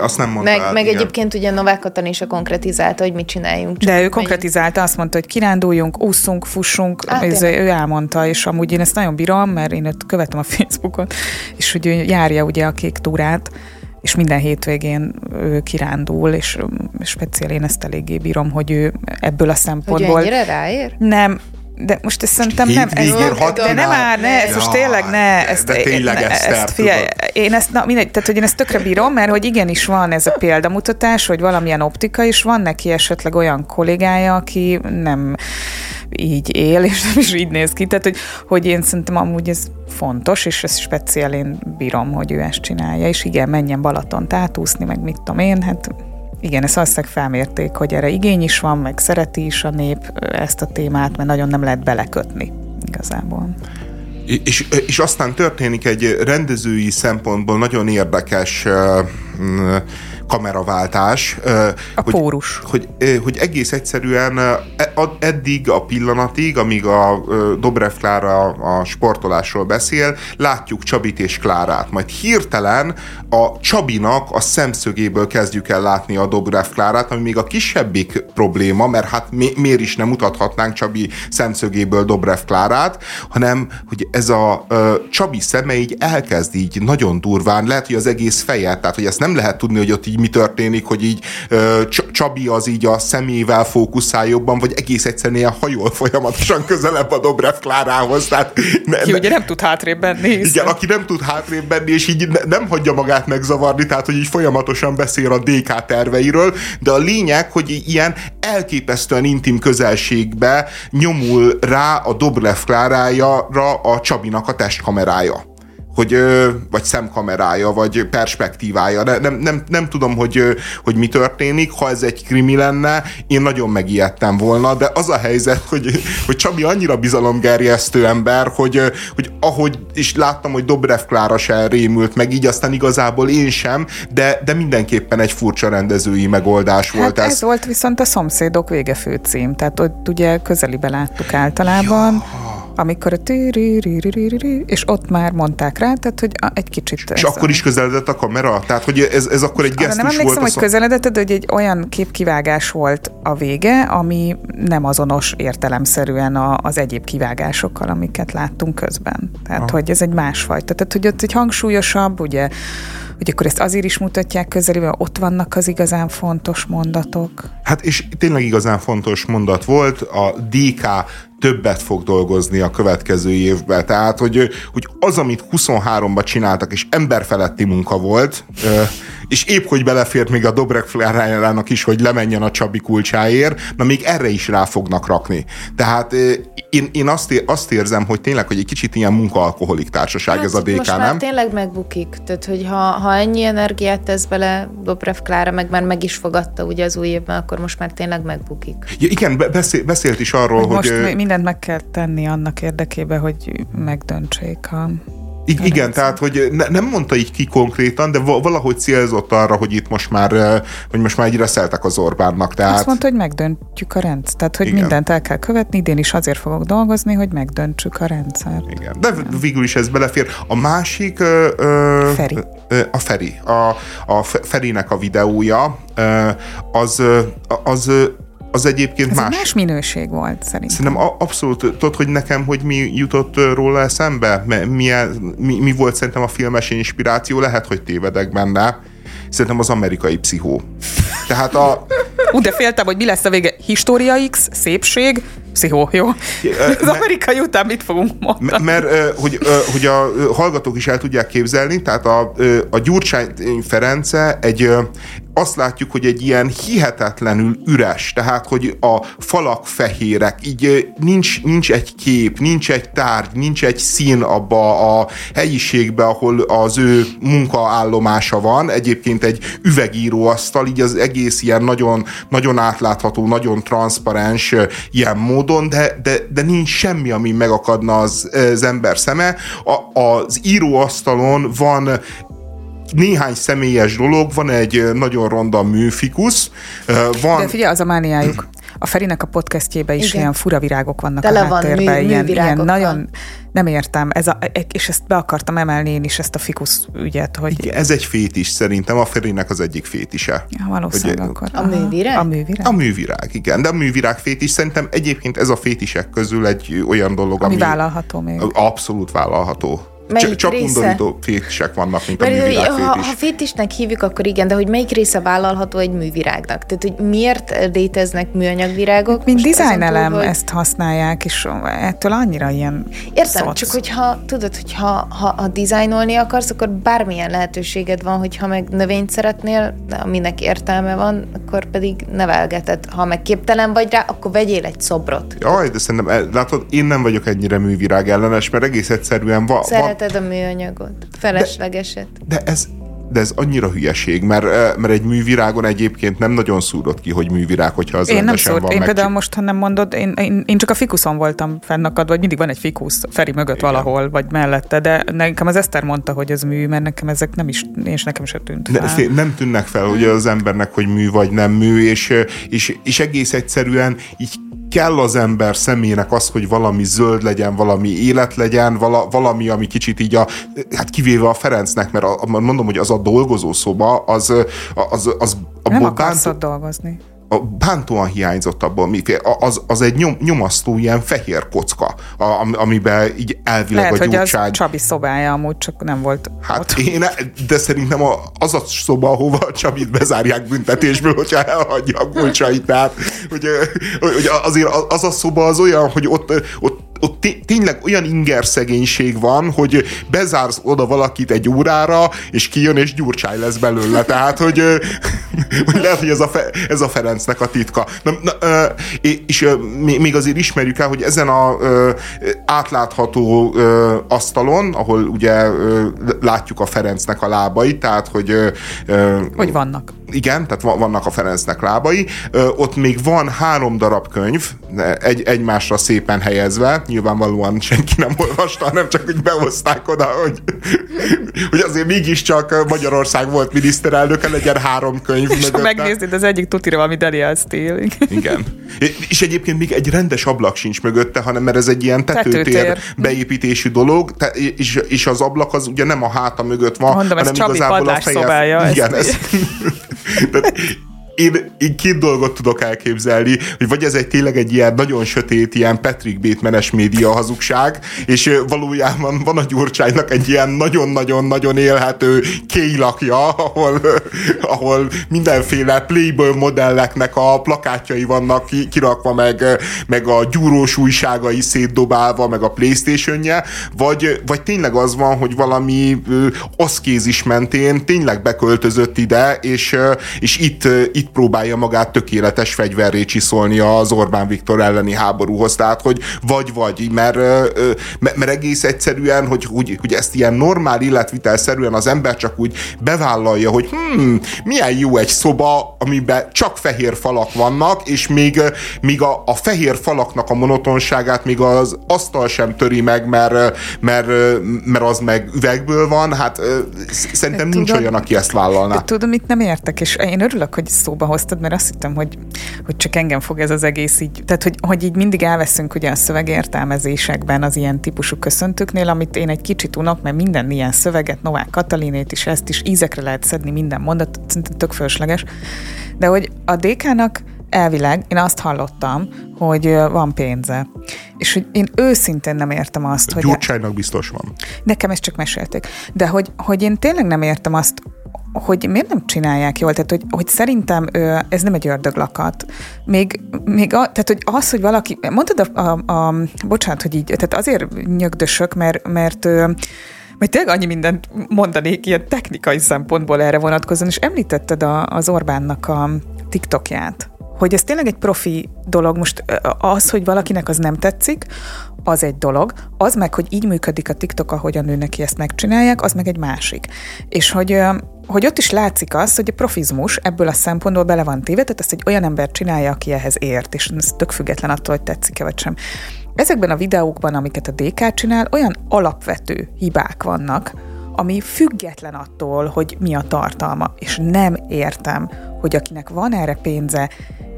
A: Azt nem mondta
C: Meg, meg egyébként ugye Novák Katalin is a konkretizálta, hogy mit csináljunk.
B: De ő konkretizálta, azt mondta, hogy kiránduljunk, úszunk, fussunk, Á, ez, ő elmondta, és amúgy én ezt nagyon bírom, mert én őt követem a Facebookon, és hogy ő járja ugye a kék túrát, és minden hétvégén ő kirándul, és speciál én ezt eléggé bírom, hogy ő ebből a szempontból...
C: Hogy ráér?
B: Nem, de most ezt szerintem nem, ez, de nem áll, ne, ez most tényleg ne, ezt,
A: de tényleg
B: ezt, ezt figyelj, én ezt, na mindegy, tehát hogy én ezt tökre bírom, mert hogy igenis van ez a példamutatás, hogy valamilyen optika, és van neki esetleg olyan kollégája, aki nem így él, és nem is így néz ki, tehát hogy, hogy én szerintem amúgy ez fontos, és ez speciál én bírom, hogy ő ezt csinálja, és igen, menjen Balaton átúszni, meg mit tudom én, hát igen, ezt azt felmérték, hogy erre igény is van, meg szereti is a nép ezt a témát, mert nagyon nem lehet belekötni igazából.
A: És, és aztán történik egy rendezői szempontból nagyon érdekes kameraváltás.
B: A hogy, pórus.
A: Hogy, hogy egész egyszerűen e, eddig a pillanatig, amíg a Dobrev Klára a sportolásról beszél, látjuk Csabit és Klárát. Majd hirtelen a Csabinak a szemszögéből kezdjük el látni a Dobrev Klárát, ami még a kisebbik probléma, mert hát mi, miért is nem mutathatnánk Csabi szemszögéből Dobrev Klárát, hanem hogy ez a Csabi szeme így elkezd így nagyon durván, lehet, hogy az egész feje, tehát hogy ezt nem lehet tudni, hogy ott így mi történik, hogy így Csabi az így a szemével fókuszál jobban, vagy egész egyszerűen ilyen hajol folyamatosan közelebb a Dobrev Klárához. Tehát
B: ne, ki ugye nem tud hátrébb benni.
A: Hiszen. Igen, aki nem tud hátrébb benni, és így ne, nem hagyja magát megzavarni, tehát hogy így folyamatosan beszél a DK terveiről, de a lényeg, hogy ilyen elképesztően intim közelségbe nyomul rá a Dobrev Klárájára a Csabinak a testkamerája hogy, vagy szemkamerája, vagy perspektívája. Nem, nem, nem tudom, hogy, hogy mi történik. Ha ez egy krimi lenne, én nagyon megijedtem volna, de az a helyzet, hogy, hogy Csabi annyira bizalomgerjesztő ember, hogy, hogy ahogy is láttam, hogy Dobrev Klára se rémült meg, így aztán igazából én sem, de, de mindenképpen egy furcsa rendezői megoldás hát volt
B: ez. ez volt viszont a Szomszédok vége főcím, tehát ott ugye közelibe láttuk általában. Ja amikor a és ott már mondták rá, tehát hogy egy kicsit...
A: És akkor is közeledett a kamera? Tehát, hogy ez, ez akkor egy gesztus
B: nem emlékszem, volt? hogy közeledett, de hogy egy olyan képkivágás volt a vége, ami nem azonos értelemszerűen a, az egyéb kivágásokkal, amiket láttunk közben. Tehát, Aha. hogy ez egy másfajta. Tehát, hogy ott egy hangsúlyosabb, ugye, hogy akkor ezt azért is mutatják közelében, ott vannak az igazán fontos mondatok.
A: Hát és tényleg igazán fontos mondat volt, a DK többet fog dolgozni a következő évben. Tehát, hogy, hogy az, amit 23-ban csináltak, és emberfeletti munka volt, és épp hogy belefért még a Dobrek Flárájának is, hogy lemenjen a Csabi kulcsáért, na még erre is rá fognak rakni. Tehát én, én azt, ér, azt érzem, hogy tényleg, hogy egy kicsit ilyen munkaalkoholik társaság hát, ez a DK, most
C: nem?
A: már
C: tényleg megbukik. Tehát, hogy ha, ha ennyi energiát tesz bele Dobrev Klára, meg már meg is fogadta ugye az új évben, akkor most már tényleg megbukik.
A: Ja, igen, beszél, beszélt is arról, hogy...
B: Most hogy, mindent meg kell tenni annak érdekében, hogy megdöntsék a
A: I- igen, tehát, hogy ne, nem mondta így ki konkrétan, de valahogy célzott arra, hogy itt most már, hogy most már egyre szeltek az Orbánnak. Tehát...
B: Azt mondta, hogy megdöntjük a rendszert. Tehát, hogy igen. mindent el kell követni, idén is azért fogok dolgozni, hogy megdöntsük a rendszert.
A: Igen, de igen. végül is ez belefér. A másik... Ö,
B: Feri.
A: Ö, a Feri. A, a Ferinek a videója, ö, az, az az egyébként
B: Ez
A: más.
B: más minőség volt szerintem.
A: Szerintem abszolút, tudod, hogy nekem, hogy mi jutott róla eszembe? Mi, mi, mi volt szerintem a filmes inspiráció? Lehet, hogy tévedek benne. Szerintem az amerikai pszichó. Tehát a...
B: Ú, de féltem, hogy mi lesz a vége. História X, szépség, pszichó, jó? Az amerikai után mit fogunk mondani?
A: Mert hogy, hogy a hallgatók is el tudják képzelni, tehát a, a Gyurcsány Ference egy, azt látjuk, hogy egy ilyen hihetetlenül üres, tehát hogy a falak fehérek, így nincs, nincs egy kép, nincs egy tárgy, nincs egy szín abba a helyiségbe, ahol az ő munkaállomása van, egyébként egy üvegíróasztal, így az egész ilyen nagyon, nagyon átlátható, nagyon transzparens ilyen módon, de, de, de nincs semmi, ami megakadna az, az ember szeme. A, az íróasztalon van néhány személyes dolog, van egy nagyon ronda műfikusz. Van...
B: De figyelj, az a mániájuk. A Ferinek a podcastjébe is Igen. ilyen fura virágok vannak Tele a háttérben. Van, mű, ilyen, ilyen nagyon, nem értem, ez a, és ezt be akartam emelni én is, ezt a fikusz ügyet, hogy...
A: Igen, ez egy fétis, szerintem a Ferinek az egyik fétise.
B: Ja, valószínűleg hogy, akkor.
C: A művirág?
B: A művirág?
A: A művirág, igen, de a művirág fétis szerintem egyébként ez a fétisek közül egy olyan dolog,
B: ami... Ami vállalható még.
A: Abszolút vállalható.
C: Melyik
A: csak
C: része?
A: undorító fétisek vannak, mint Mert a művirág
C: ha, ha fétisnek hívjuk, akkor igen, de hogy melyik része vállalható egy művirágnak? Tehát, hogy miért léteznek műanyagvirágok?
B: Mint design elem túl, hogy... ezt használják, és ettől annyira ilyen
C: Értem, szoc. csak hogyha tudod, hogy ha, ha, ha dizájnolni akarsz, akkor bármilyen lehetőséged van, hogyha meg növényt szeretnél, aminek értelme van, akkor pedig nevelgeted. Ha meg képtelen vagy rá, akkor vegyél egy szobrot.
A: Jaj, de szerintem, eh, látod, én nem vagyok ennyire művirág ellenes, mert egész egyszerűen va,
C: Szeret Szereted a műanyagot, feleslegeset.
A: De, de ez, de ez annyira hülyeség, mert, eh, mert egy művirágon egyébként nem nagyon szúrod ki, hogy művirág, hogyha az
B: Én nem
A: szúrt.
B: van. Én meg például most, ha nem mondod, én, én, én csak a fikuszon voltam fennakad, vagy mindig van egy fikusz Feri mögött Igen. valahol, vagy mellette, de nekem az Eszter mondta, hogy ez mű, mert nekem ezek nem is, és nekem se tűnt fel.
A: Ne, nem tűnnek fel, ugye az embernek, hogy mű vagy nem mű, és, és, és egész egyszerűen így kell az ember személynek az, hogy valami zöld legyen, valami élet legyen, vala, valami, ami kicsit így a, hát kivéve a Ferencnek, mert a, mondom, hogy az a dolgozó szoba, az, az, az
B: abból Nem akarsz bánt... dolgozni
A: a, bántóan hiányzott abból, az, az egy nyom, nyomasztó ilyen fehér kocka, a, amiben így elvileg
B: Lehet,
A: a gyurcsány...
B: az Csabi szobája amúgy csak nem volt
A: Hát ott. én, de szerintem a, az a szoba, ahova a Csabit bezárják büntetésből, hogyha elhagyja a kulcsait, tehát hogy, hogy azért az a szoba az olyan, hogy ott, ott ott tényleg olyan inger szegénység van, hogy bezársz oda valakit egy órára, és kijön, és gyurcsány lesz belőle. Tehát, hogy, hogy lehet, hogy ez a, Fe, ez a Ferencnek a titka. Na, na, és még azért ismerjük el, hogy ezen a átlátható asztalon, ahol ugye látjuk a Ferencnek a lábait, tehát, hogy...
B: Hogy vannak
A: igen, tehát vannak a Ferencnek lábai. Ott még van három darab könyv, egy, egymásra szépen helyezve, nyilvánvalóan senki nem olvasta, nem csak úgy behozták oda, hogy, hogy azért mégiscsak Magyarország volt miniszterelnöke, legyen három könyv
B: És ha megnézed, az egyik tutira valami Daniel Steele.
A: Igen. És egyébként még egy rendes ablak sincs mögötte, hanem mert ez egy ilyen tetőtér, tetőtér. beépítésű dolog, te, és, és az ablak az ugye nem a háta mögött van,
B: Mondom,
A: hanem
B: ez igazából a feje. Szobája,
A: igen, ez, én, én két dolgot tudok elképzelni, hogy vagy ez egy tényleg egy ilyen nagyon sötét, ilyen Patrick Bateman-es média hazugság, és valójában van a Gyurcsánynak egy ilyen nagyon-nagyon-nagyon élhető kélakja, ahol, ahol mindenféle Playboy modelleknek a plakátjai vannak kirakva, meg, meg a gyúrós újságai szétdobálva, meg a Playstation-je, vagy, vagy tényleg az van, hogy valami aszkézis mentén tényleg beköltözött ide, és, és itt, itt próbálja magát tökéletes fegyverré csiszolni az Orbán Viktor elleni háborúhoz. Tehát, hogy vagy-vagy, mert, mert egész egyszerűen, hogy, hogy, hogy ezt ilyen normál életvitelszerűen az ember csak úgy bevállalja, hogy hmm, milyen jó egy szoba, amiben csak fehér falak vannak, és még, még a, a fehér falaknak a monotonságát még az asztal sem töri meg, mert, mert, mert az meg üvegből van, hát szerintem nincs tudom, olyan, aki ezt vállalná.
B: Tudom, mit nem értek, és én örülök, hogy szóba hoztad, mert azt hittem, hogy, hogy csak engem fog ez az egész így, tehát hogy, hogy így mindig elveszünk ugye a szövegértelmezésekben az ilyen típusú köszöntőknél, amit én egy kicsit unok, mert minden ilyen szöveget, Novák Katalinét is, ezt is ízekre lehet szedni minden mondat, szerintem tök fölösleges. De hogy a DK-nak elvileg én azt hallottam, hogy van pénze. És hogy én őszintén nem értem azt, hogy...
A: Gyurcsánynak biztos van.
B: Nekem ezt csak mesélték. De hogy, hogy én tényleg nem értem azt, hogy miért nem csinálják jól, tehát hogy, hogy szerintem ez nem egy ördöglakat. Még, még a, tehát hogy az, hogy valaki, mondtad a, a, a bocsánat, hogy így, tehát azért nyögdösök, mert, mert mert tényleg annyi mindent mondanék ilyen technikai szempontból erre vonatkozóan, és említetted a, az Orbánnak a TikTokját hogy ez tényleg egy profi dolog. Most az, hogy valakinek az nem tetszik, az egy dolog, az meg, hogy így működik a TikTok, ahogyan ő neki ezt megcsinálják, az meg egy másik. És hogy, hogy ott is látszik az, hogy a profizmus ebből a szempontból bele van téve, tehát ezt egy olyan ember csinálja, aki ehhez ért, és ez tök független attól, hogy tetszik-e vagy sem. Ezekben a videókban, amiket a DK csinál, olyan alapvető hibák vannak, ami független attól, hogy mi a tartalma, és nem értem, hogy akinek van erre pénze,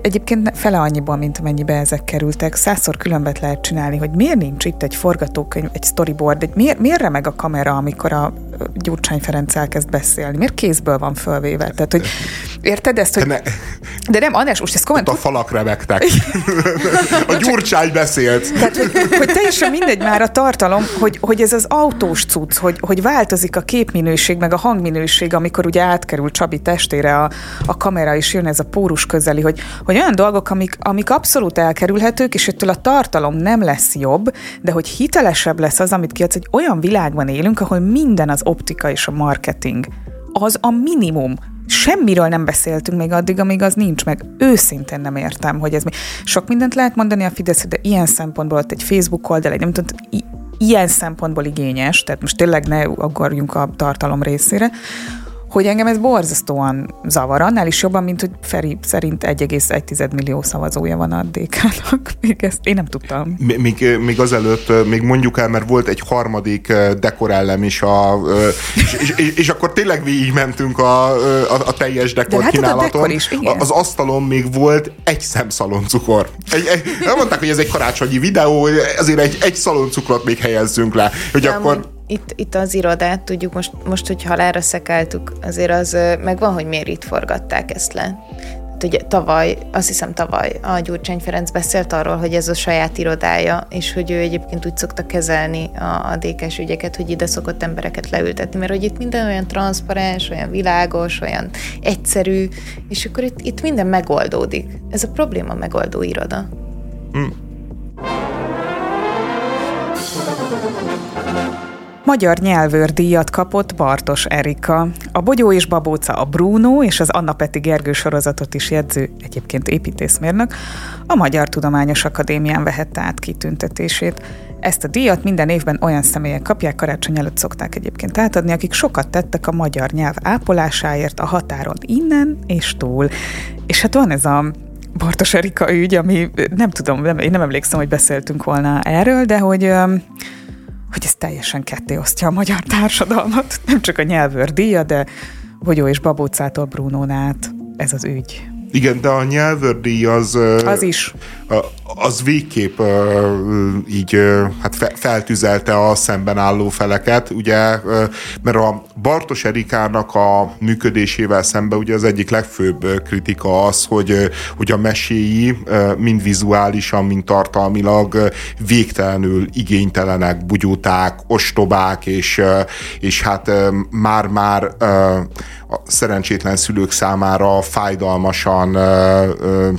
B: Egyébként fele annyiból, mint amennyibe ezek kerültek. Százszor különbet lehet csinálni, hogy miért nincs itt egy forgatókönyv, egy storyboard, egy miért, miért remeg a kamera, amikor a Gyurcsány Ferenc elkezd beszélni? Miért kézből van fölvéve? Tehát, hogy érted ezt, hogy... De, ne, de nem, Anás, most ezt komment...
A: a falak remegtek. a Gyurcsány beszélt.
B: Tehát, hogy, hogy teljesen mindegy már a tartalom, hogy, hogy ez az autós cucc, hogy, hogy változik a képminőség, meg a hangminőség, amikor ugye átkerül Csabi testére a, a kamera, és jön ez a pórus közeli, hogy, hogy olyan dolgok, amik, amik abszolút elkerülhetők, és ettől a tartalom nem lesz jobb, de hogy hitelesebb lesz az, amit kiadsz, egy olyan világban élünk, ahol minden az optika és a marketing. Az a minimum. Semmiről nem beszéltünk még addig, amíg az nincs meg. Őszintén nem értem, hogy ez mi. Sok mindent lehet mondani a Fidesz, de ilyen szempontból ott egy Facebook oldal, egy nem tudom, ilyen szempontból igényes, tehát most tényleg ne aggarjunk a tartalom részére, hogy engem ez borzasztóan zavar, annál is jobban, mint hogy Feri szerint 1,1 millió szavazója van a DK-nak. Még ezt én nem tudtam.
A: Még, még azelőtt, még mondjuk el, mert volt egy harmadik dekorellem is, a, és, és, és akkor tényleg végig mentünk a, a, a teljes dekor De kínálaton. Is, igen. Az asztalon még volt egy szem szaloncukor. Egy, egy, nem mondták, hogy ez egy karácsonyi videó, azért egy, egy szaloncukrot még helyezzünk le, hogy Nem, akkor
C: itt, itt az irodát tudjuk, most, most hogy halára szekáltuk, azért az megvan, hogy miért itt forgatták ezt le. Hát ugye tavaly, azt hiszem tavaly a Gyurcsány Ferenc beszélt arról, hogy ez a saját irodája, és hogy ő egyébként úgy szokta kezelni a, a DK-s ügyeket, hogy ide szokott embereket leültetni, mert hogy itt minden olyan transzparens, olyan világos, olyan egyszerű, és akkor itt, itt minden megoldódik. Ez a probléma megoldó iroda. Hmm.
B: Magyar nyelvőrdíjat kapott Bartos Erika. A Bogyó és Babóca a Bruno és az Anna Peti Gergő sorozatot is jegyző, egyébként építészmérnök, a Magyar Tudományos Akadémián vehette át kitüntetését. Ezt a díjat minden évben olyan személyek kapják, karácsony előtt szokták egyébként átadni, akik sokat tettek a magyar nyelv ápolásáért a határon innen és túl. És hát van ez a Bartos Erika ügy, ami nem tudom, nem, én nem emlékszem, hogy beszéltünk volna erről, de hogy hogy ez teljesen ketté osztja a magyar társadalmat. Nem csak a nyelvőrdíja, de Bogyó és Babócától Brunón át ez az ügy.
A: Igen, de a nyelvördíj az...
B: Az is.
A: Az végképp így hát feltüzelte a szemben álló feleket, ugye, mert a Bartos Erikának a működésével szemben ugye az egyik legfőbb kritika az, hogy, hogy a meséi mind vizuálisan, mind tartalmilag végtelenül igénytelenek, bugyuták, ostobák, és, és hát már-már a szerencsétlen szülők számára fájdalmasan ö, ö,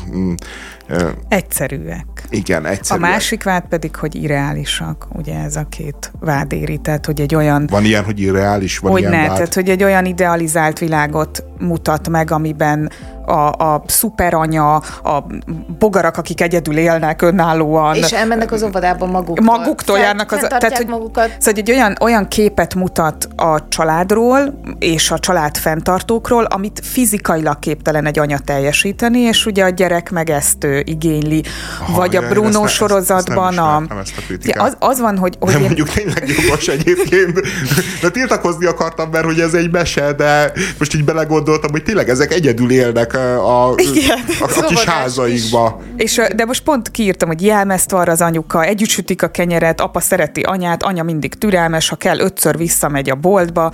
B: ö, egyszerűek.
A: Igen, egyszerűek.
B: A másik vád pedig, hogy irreálisak. Ugye ez a két vád éri, tehát hogy egy olyan...
A: Van ilyen, hogy irreális? Van
B: hogy
A: ilyen
B: ne,
A: vád?
B: tehát hogy egy olyan idealizált világot mutat meg, amiben a, a szuperanya, a bogarak, akik egyedül élnek önállóan.
C: És elmennek az óvodába maguktól.
B: Maguktól járnak. Az,
C: tehát, hogy, magukat.
B: Szóval egy olyan, olyan képet mutat a családról és a család fenntartókról, amit fizikailag képtelen egy anya teljesíteni, és ugye a gyerek meg ezt igényli. Aha, Vagy a Bruno ezt sorozatban
A: ezt, ezt
B: a... az, az van, hogy... hogy
A: én... mondjuk tényleg jogos egyébként. De tiltakozni akartam, mert hogy ez egy mese, de most így belegondoltam, hogy tényleg ezek egyedül élnek a, Igen, a, a kis házaikba.
B: És, de most pont kiírtam, hogy jelmezt van az anyuka, együtt sütik a kenyeret, apa szereti anyát, anya mindig türelmes, ha kell, ötször visszamegy a boltba.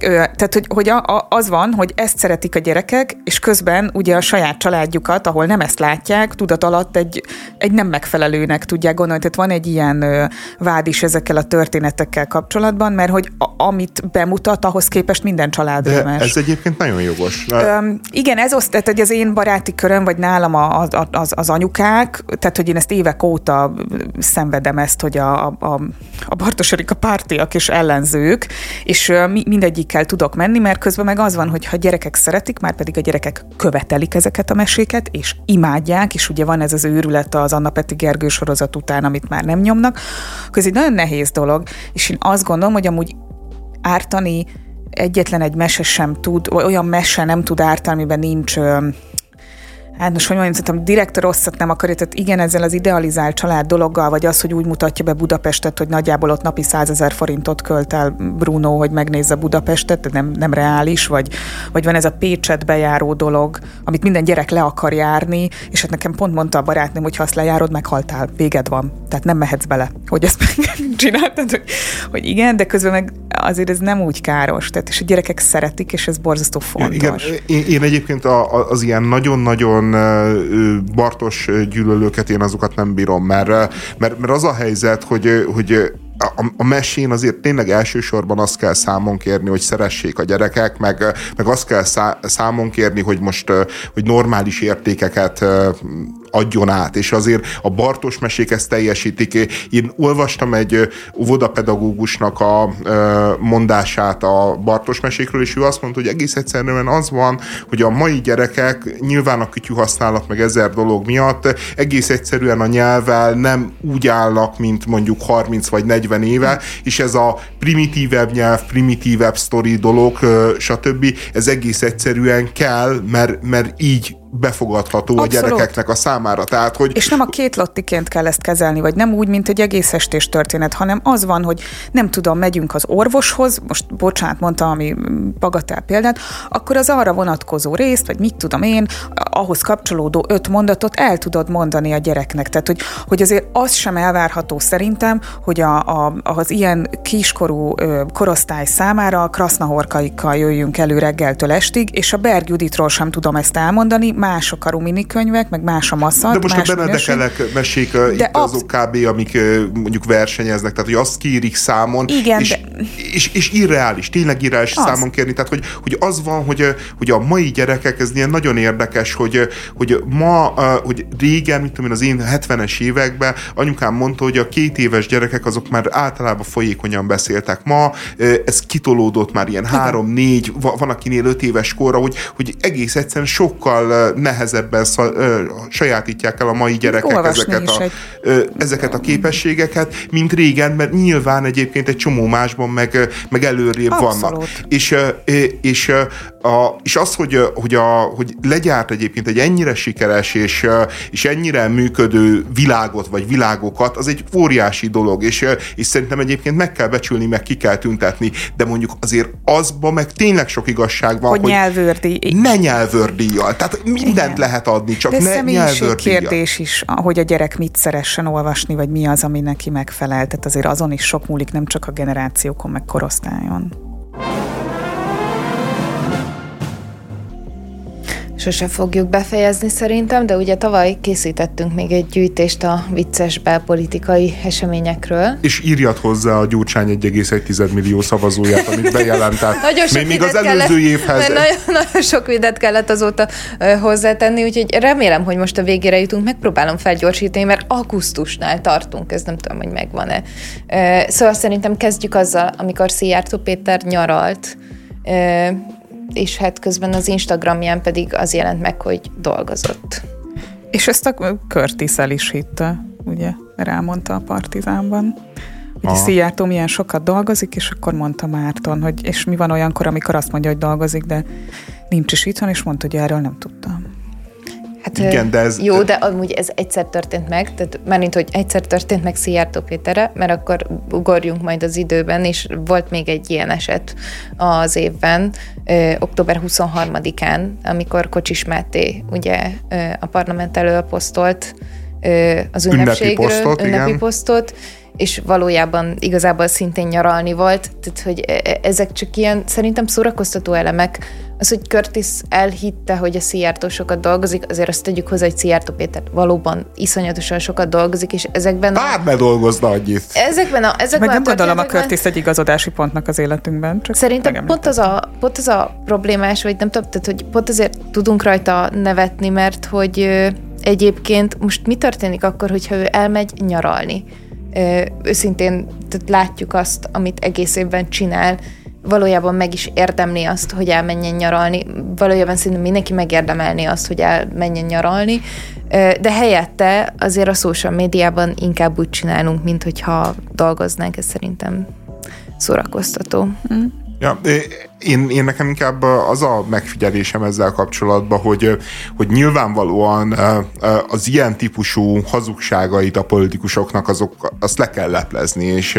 B: Tehát, hogy, hogy az van, hogy ezt szeretik a gyerekek, és közben ugye a saját családjukat, ahol nem ezt látják, tudat alatt egy, egy nem megfelelőnek tudják gondolni. Tehát van egy ilyen vád is ezekkel a történetekkel kapcsolatban, mert hogy a, amit bemutat, ahhoz képest minden család
A: De ez egyébként nagyon jogos.
B: Üm, igen, ez oszt, tehát hogy az én baráti köröm, vagy nálam a, a, az, az anyukák, tehát hogy én ezt évek óta szenvedem ezt, hogy a, a, a Bartos Erika pártiak és ellenzők, és mindegyikkel tudok menni, mert közben meg az van, hogy ha gyerekek szeretik, már pedig a gyerekek követelik ezeket a meséket, és imádják, és ugye van ez az őrület az Anna Peti Gergő sorozat után, amit már nem nyomnak, akkor ez egy nagyon nehéz dolog, és én azt gondolom, hogy amúgy ártani egyetlen egy mese sem tud, olyan mese nem tud ártani, amiben nincs hát most hogy mondjam, szerintem direkt rosszat nem akarja, tehát igen, ezzel az idealizált család dologgal, vagy az, hogy úgy mutatja be Budapestet, hogy nagyjából ott napi 100 ezer forintot költ el Bruno, hogy megnézze Budapestet, nem, nem reális, vagy, vagy van ez a Pécset bejáró dolog, amit minden gyerek le akar járni, és hát nekem pont mondta a barátnőm, hogy ha azt lejárod, meghaltál, véged van. Tehát nem mehetsz bele, hogy ezt megcsináltad, hogy, hogy igen, de közben meg azért ez nem úgy káros, tehát és a gyerekek szeretik, és ez borzasztó fontos. Igen,
A: én, én egyébként a, az ilyen nagyon-nagyon Bartos gyűlölőket, én azokat nem bírom, mert, mert, mert az a helyzet, hogy, hogy a, a mesén azért tényleg elsősorban azt kell számon kérni, hogy szeressék a gyerekek, meg, meg azt kell szá, számon kérni, hogy most hogy normális értékeket adjon át, és azért a Bartos mesék ezt teljesítik. Én olvastam egy óvodapedagógusnak a mondását a Bartos mesékről, és ő azt mondta, hogy egész egyszerűen az van, hogy a mai gyerekek nyilván a kütyű használat meg ezer dolog miatt egész egyszerűen a nyelvvel nem úgy állnak, mint mondjuk 30 vagy 40 éve, és ez a primitívebb nyelv, primitívebb sztori dolog, stb. ez egész egyszerűen kell, mert, mert így befogadható Abszolút. a gyerekeknek a számára. Tehát, hogy...
B: És nem a két lottiként kell ezt kezelni, vagy nem úgy, mint egy egész estés történet, hanem az van, hogy nem tudom, megyünk az orvoshoz, most bocsánat, mondtam, ami bagatál példát, akkor az arra vonatkozó részt, vagy mit tudom én, ahhoz kapcsolódó öt mondatot el tudod mondani a gyereknek. Tehát, hogy, hogy azért az sem elvárható szerintem, hogy a, a, az ilyen kiskorú ö, korosztály számára krasznahorkaikkal jöjjünk elő reggeltől estig, és a Berg Juditról sem tudom ezt elmondani, mások a rumini könyvek, meg más a maszat.
A: De most más a Benedekelek mesék de itt absz- azok kb. amik mondjuk versenyeznek, tehát hogy azt kérik számon,
B: Igen,
A: és,
B: de...
A: és, és irreális, tényleg irreális az. számon kérni, tehát hogy, hogy az van, hogy, hogy a mai gyerekek, ez ilyen nagyon érdekes, hogy, hogy ma, hogy régen, mit tudom én, az én 70-es években anyukám mondta, hogy a két éves gyerekek azok már általában folyékonyan beszéltek. Ma ez kitolódott már ilyen három-négy, van akinél öt éves korra, hogy, hogy egész egyszerűen sokkal nehezebben sajátítják el a mai gyerekek ezeket a, egy... ezeket a képességeket, mint régen, mert nyilván egyébként egy csomó másban meg, meg előrébb Abszolút. vannak. És, és, a, és az, hogy, hogy, a, hogy legyárt egyébként egy ennyire sikeres és, és ennyire működő világot, vagy világokat, az egy óriási dolog, és, és szerintem egyébként meg kell becsülni, meg ki kell tüntetni, de mondjuk azért azban meg tényleg sok igazság van,
B: hogy, hogy nyelvőrdíj.
A: Ne nyelvőrdíjjal. Tehát mindent Igen. lehet adni, csak de ne nyelvőrdíjjal.
B: kérdés is, hogy a gyerek mit szeressen olvasni, vagy mi az, ami neki megfelel. Tehát azért azon is sok múlik, nem csak a generációkon, meg korosztályon.
C: Sose fogjuk befejezni szerintem, de ugye tavaly készítettünk még egy gyűjtést a vicces belpolitikai eseményekről.
A: És írjat hozzá a Gyurcsány 1,1 millió szavazóját, amit bejelentett. nagyon sok még, még az előző kellett, évhez.
C: Nagyon, nagyon sok videót kellett azóta hozzátenni, úgyhogy remélem, hogy most a végére jutunk, megpróbálom felgyorsítani, mert augusztusnál tartunk, ez nem tudom, hogy megvan-e. Szóval szerintem kezdjük azzal, amikor Szijjártó Péter nyaralt, és hát közben az Instagramján pedig az jelent meg, hogy dolgozott.
B: És ezt a Curtis el is hitte, ugye, rámondta a Partizánban. Hogy Szijjártó milyen sokat dolgozik, és akkor mondta Márton, hogy és mi van olyankor, amikor azt mondja, hogy dolgozik, de nincs is itthon, és mondta, hogy erről nem tudtam.
C: Hát, Igen, de ez... Jó, de amúgy ez egyszer történt meg, tehát mint hogy egyszer történt meg Szijjártó Péterre, mert akkor ugorjunk majd az időben, és volt még egy ilyen eset az évben, ö, október 23-án, amikor Kocsis Máté ugye ö, a parlament elől posztolt az ünnepségről, ünnepi posztot, ünnepi posztot és valójában igazából szintén nyaralni volt, tehát hogy e, e, ezek csak ilyen szerintem szórakoztató elemek. Az, hogy Curtis elhitte, hogy a Szijjártó sokat dolgozik, azért azt tegyük hozzá, hogy Szijjártó Péter valóban iszonyatosan sokat dolgozik, és ezekben
A: a... Bár ne dolgozna annyit.
C: Ezekben a, ezekben
B: Meg nem gondolom a Curtis egy igazodási pontnak az életünkben. Csak
C: Szerintem pont az, a, pont az a problémás, vagy nem tudom, tehát, hogy pont azért tudunk rajta nevetni, mert hogy egyébként most mi történik akkor, hogyha ő elmegy nyaralni? őszintén tehát látjuk azt, amit egész évben csinál, valójában meg is érdemli azt, hogy elmenjen nyaralni. Valójában szerintem mindenki megérdemelni azt, hogy elmenjen nyaralni, de helyette azért a social médiában inkább úgy csinálunk, mint hogyha dolgoznánk, ez szerintem szórakoztató. Mm.
A: Ja, én, én nekem inkább az a megfigyelésem ezzel kapcsolatban, hogy, hogy nyilvánvalóan az ilyen típusú hazugságait a politikusoknak azok, azt le kell leplezni, és,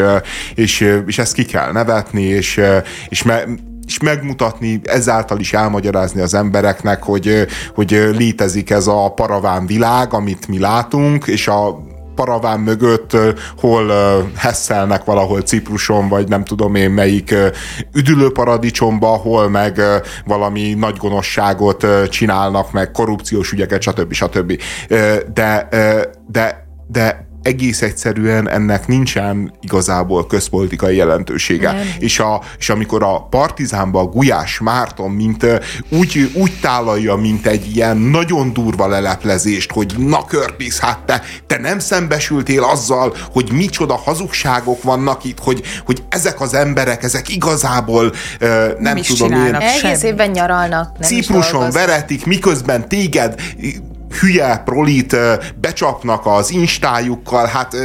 A: és, és ezt ki kell nevetni, és, és me, és megmutatni, ezáltal is elmagyarázni az embereknek, hogy, hogy létezik ez a paraván világ, amit mi látunk, és a paraván mögött, hol hesszelnek valahol Cipruson, vagy nem tudom én melyik üdülőparadicsomba, hol meg valami nagy gonoszságot csinálnak, meg korrupciós ügyeket, stb. stb. De, de, de egész egyszerűen ennek nincsen igazából közpolitikai jelentősége. Nem. És, a, és amikor a Partizánban a Gulyás Márton mint úgy, úgy tálalja, mint egy ilyen nagyon durva leleplezést, hogy na Curtis, hát te, te nem szembesültél azzal, hogy micsoda hazugságok vannak itt, hogy, hogy ezek az emberek, ezek igazából nem, nem tudom én.
C: Egész évben nyaralnak.
A: Nem Cipruson veretik, miközben téged hülye prolit becsapnak az instájukkal, hát...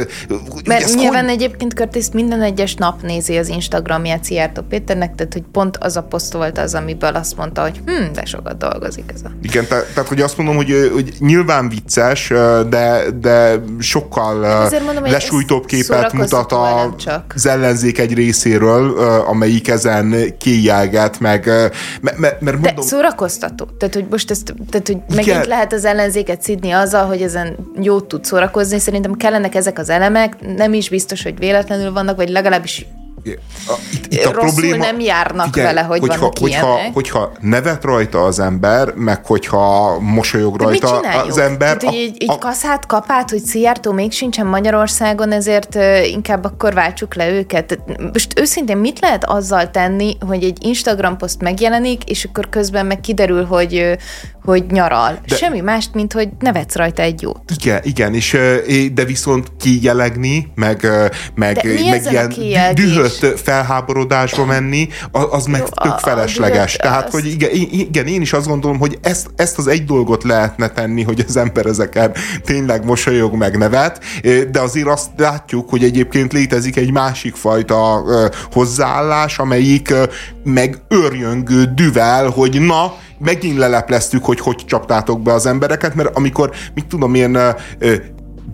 C: Mert nyilván hogy... egyébként Curtis minden egyes nap nézi az Instagramját Szijjártó Péternek, tehát hogy pont az a poszt volt az, amiből azt mondta, hogy hm, de sokat dolgozik ez a...
A: Igen, te, tehát hogy azt mondom, hogy, hogy nyilván vicces, de, de sokkal mondom, lesújtóbb képet mutat a, az ellenzék egy részéről, amelyik ezen kéjelget, meg... Mert, mert mondom,
C: de szórakoztató. Tehát, hogy most ezt, tehát, hogy megint lehet az ellenzék ellenzéket szidni azzal, hogy ezen jót tud szórakozni. Szerintem kellenek ezek az elemek, nem is biztos, hogy véletlenül vannak, vagy legalábbis itt, itt a Rosszul probléma, nem járnak igen, vele, hogy hogyha, vannak
A: hogyha, ilyenek. hogyha nevet rajta az ember, meg hogyha mosolyog rajta az ember.
C: Tehát, a, így, így a... kaszát, kapát, hogy Szijjártó még sincsen Magyarországon, ezért inkább akkor váltsuk le őket. Most őszintén mit lehet azzal tenni, hogy egy Instagram poszt megjelenik, és akkor közben meg kiderül, hogy, hogy nyaral. De, Semmi mást, mint hogy nevetsz rajta egy jót.
A: Igen, igen, és de viszont kijelegni, meg, meg, meg ilyen dühött felháborodásba menni, az meg Jó, tök felesleges. A, Tehát, hogy igen, igen, én is azt gondolom, hogy ezt, ezt az egy dolgot lehetne tenni, hogy az ember ezeken tényleg mosolyog meg nevet, de azért azt látjuk, hogy egyébként létezik egy másik fajta hozzáállás, amelyik meg örjöngő düvel, hogy na, megint lelepleztük, hogy hogy csaptátok be az embereket, mert amikor, mit tudom én,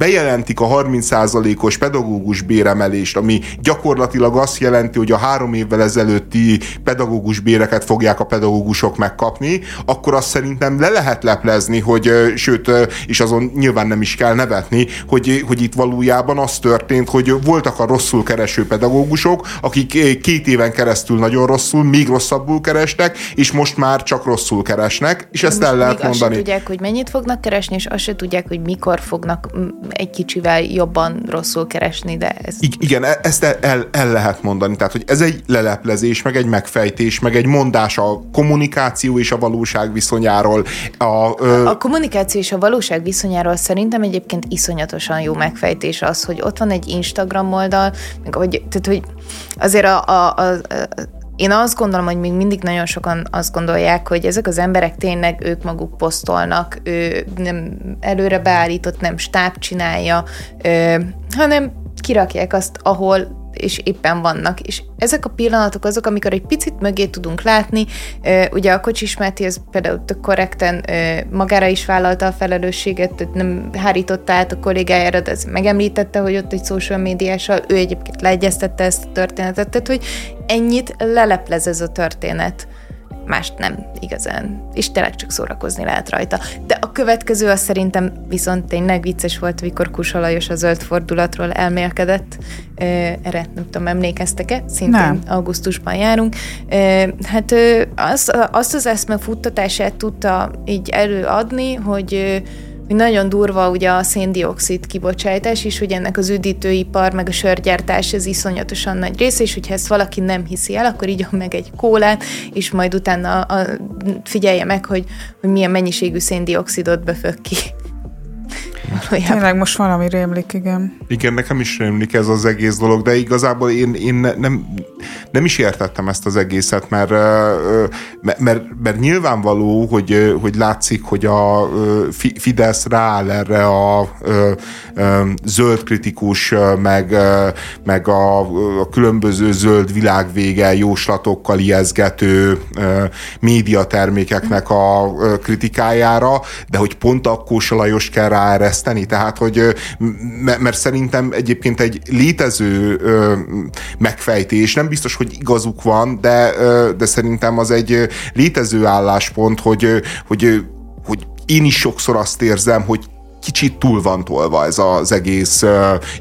A: bejelentik a 30%-os pedagógus béremelést, ami gyakorlatilag azt jelenti, hogy a három évvel ezelőtti pedagógus béreket fogják a pedagógusok megkapni, akkor azt szerintem le lehet leplezni, hogy sőt, és azon nyilván nem is kell nevetni, hogy, hogy itt valójában az történt, hogy voltak a rosszul kereső pedagógusok, akik két éven keresztül nagyon rosszul, még rosszabbul kerestek, és most már csak rosszul keresnek, és ezt el lehet mondani. Azt
C: tudják, hogy mennyit fognak keresni, és azt se tudják, hogy mikor fognak egy kicsivel jobban rosszul keresni, de ez...
A: I- igen, e- ezt el, el lehet mondani, tehát hogy ez egy leleplezés, meg egy megfejtés, meg egy mondás a kommunikáció és a valóság viszonyáról.
C: A, ö... a kommunikáció és a valóság viszonyáról szerintem egyébként iszonyatosan jó megfejtés az, hogy ott van egy Instagram oldal, meg hogy, tehát, hogy azért a, a, a, a én azt gondolom, hogy még mindig nagyon sokan azt gondolják, hogy ezek az emberek tényleg ők maguk posztolnak, ő nem előre beállított, nem stáb csinálja, hanem kirakják azt, ahol és éppen vannak. És ezek a pillanatok azok, amikor egy picit mögé tudunk látni. Ugye a Kocsis Máté ez például tök korrekten magára is vállalta a felelősséget, tehát nem hárította át a kollégájára, de ez megemlítette, hogy ott egy social médiással, ő egyébként leegyeztette ezt a történetet, tehát hogy ennyit leleplez ez a történet mást nem igazán. És tényleg csak szórakozni lehet rajta. De a következő az szerintem viszont tényleg vicces volt, mikor Kusa Lajos a zöld fordulatról elmélkedett. Erre nem tudom, emlékeztek-e? Szintén nem. augusztusban járunk. Hát azt, azt az eszme futtatását tudta így előadni, hogy hogy nagyon durva ugye a széndiokszid kibocsátás is, hogy ennek az üdítőipar, meg a sörgyártás ez iszonyatosan nagy része, és hogyha ezt valaki nem hiszi el, akkor így meg egy kólát, és majd utána a, figyelje meg, hogy, hogy milyen mennyiségű széndiokszidot befög ki.
B: Valójában. Tényleg most valami rémlik, igen.
A: Igen, nekem is rémlik ez az egész dolog, de igazából én, én nem, nem is értettem ezt az egészet, mert, mert, mert, mert nyilvánvaló, hogy, hogy látszik, hogy a Fidesz rááll erre a zöld kritikus, meg, meg a, a különböző zöld világvége jóslatokkal ijeszgető médiatermékeknek a kritikájára, de hogy pont akkor Lajos kell ráereszteni, tehát hogy mert szerintem egyébként egy létező megfejtés, nem biztos, hogy igazuk van, de, de szerintem az egy létező álláspont, hogy, hogy, hogy én is sokszor azt érzem, hogy kicsit túl van tolva ez az egész uh,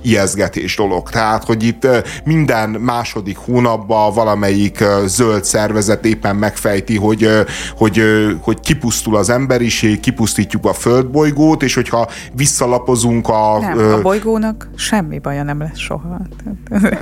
A: ijeszgetés dolog. Tehát, hogy itt uh, minden második hónapban valamelyik uh, zöld szervezet éppen megfejti, hogy, uh, hogy, uh, hogy kipusztul az emberiség, kipusztítjuk a földbolygót, és hogyha visszalapozunk a...
B: Nem, uh, a bolygónak semmi baja nem lesz soha.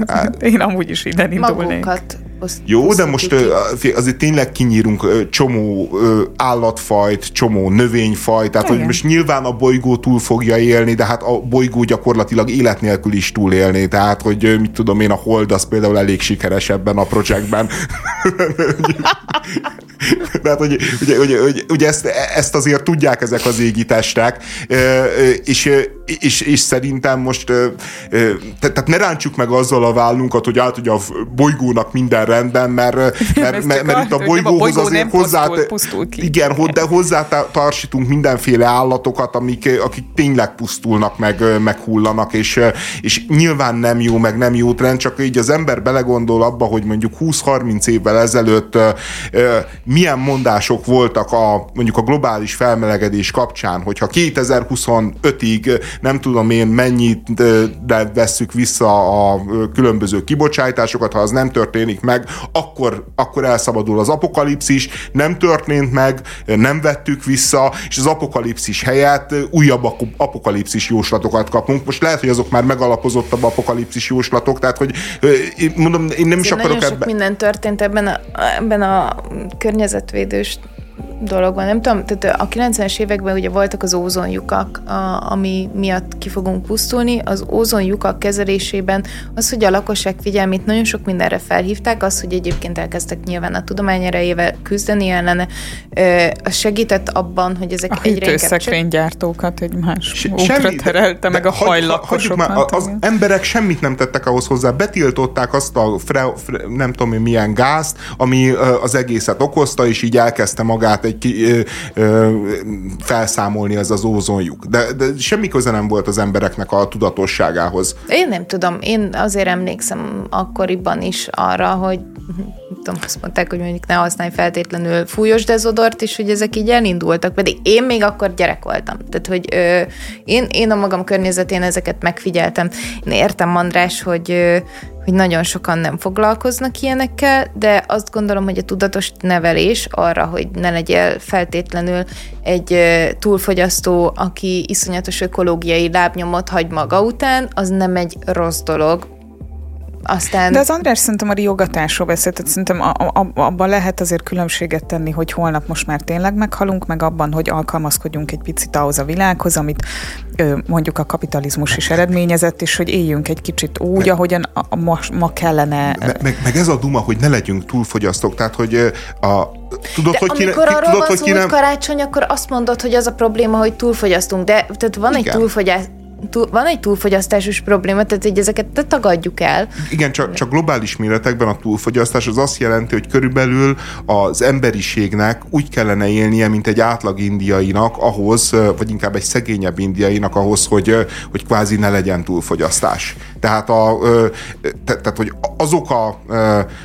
B: Hát, én amúgy is ide indulnék. Magunkat
A: azt Jó, de most ki. azért tényleg kinyírunk csomó állatfajt, csomó növényfajt, tehát hogy most nyilván a bolygó túl fogja élni, de hát a bolygó gyakorlatilag élet nélkül is túlélni, tehát hogy mit tudom én, a Hold az például elég sikeres ebben a projektben. Tehát, hogy, ugye, ugye, ugye, ugye ezt, ezt azért tudják ezek az égi testek, és, és, és szerintem most tehát ne rántsuk meg azzal a vállunkat, hogy át, hogy a bolygónak minden rendben, mert, mert, mert, mert itt a bolygóhoz a azért hozzá, igen, de hozzá társítunk mindenféle állatokat, amik, akik tényleg pusztulnak, meg, meg hullanak, és, és nyilván nem jó, meg nem jó trend, csak így az ember belegondol abba, hogy mondjuk 20-30 évvel évvel ezelőtt milyen mondások voltak a mondjuk a globális felmelegedés kapcsán, hogyha 2025-ig nem tudom én mennyit de vesszük vissza a különböző kibocsátásokat, ha az nem történik meg, akkor, akkor elszabadul az apokalipszis, nem történt meg, nem vettük vissza, és az apokalipszis helyett újabb apokalipszis jóslatokat kapunk. Most lehet, hogy azok már megalapozottabb apokalipszis jóslatok, tehát hogy mondom, én nem is akarok
C: ebben. minden történt ebben a, ebben a környezetvédős dologban. Nem tudom, tehát a 90-es években ugye voltak az ózonjukak, a, ami miatt ki fogunk pusztulni. Az ózonjukak kezelésében az, hogy a lakosság figyelmét nagyon sok mindenre felhívták, az, hogy egyébként elkezdtek nyilván a tudomány erejével küzdeni ellene, az segített abban, hogy ezek
B: a
C: egyre
B: inkább... egy más útra terelte, meg a hajlakosokat.
A: az emberek semmit nem tettek ahhoz hozzá, betiltották azt a fre, fre, nem tudom milyen gázt, ami az egészet okozta, és így elkezdte magát egy ki, ö, ö, felszámolni az az ózonjuk. De, de semmi köze nem volt az embereknek a tudatosságához.
C: Én nem tudom, én azért emlékszem akkoriban is arra, hogy tudom, azt mondták, hogy mondjuk ne használj feltétlenül fújos dezodort, és hogy ezek így elindultak, pedig én még akkor gyerek voltam. Tehát, hogy ö, én, én a magam környezetén ezeket megfigyeltem. Én értem, András, hogy, ö, hogy nagyon sokan nem foglalkoznak ilyenekkel, de azt gondolom, hogy a tudatos nevelés arra, hogy ne legyél feltétlenül egy túlfogyasztó, aki iszonyatos ökológiai lábnyomot hagy maga után, az nem egy rossz dolog, aztán...
B: De az András szerintem a riogatásról beszélt, tehát szerintem a, a, abban lehet azért különbséget tenni, hogy holnap most már tényleg meghalunk, meg abban, hogy alkalmazkodjunk egy picit ahhoz a világhoz, amit ö, mondjuk a kapitalizmus is eredményezett, és hogy éljünk egy kicsit úgy, meg, ahogyan a, a, ma, ma kellene.
A: Meg, meg, meg ez a duma, hogy ne legyünk túlfogyasztók, tehát hogy a
C: Tudod, de hogy amikor ki, arról tudod, van szó, hogy, nem... karácsony, akkor azt mondod, hogy az a probléma, hogy túlfogyasztunk, de tehát van Igen. egy túlfogyás, túl, van egy túlfogyasztásos probléma, tehát így ezeket te tagadjuk el.
A: Igen, csak, csak globális méretekben a túlfogyasztás az azt jelenti, hogy körülbelül az emberiségnek úgy kellene élnie, mint egy átlag indiainak ahhoz, vagy inkább egy szegényebb indiainak ahhoz, hogy, hogy kvázi ne legyen túlfogyasztás. Tehát, a, te, tehát hogy azok a,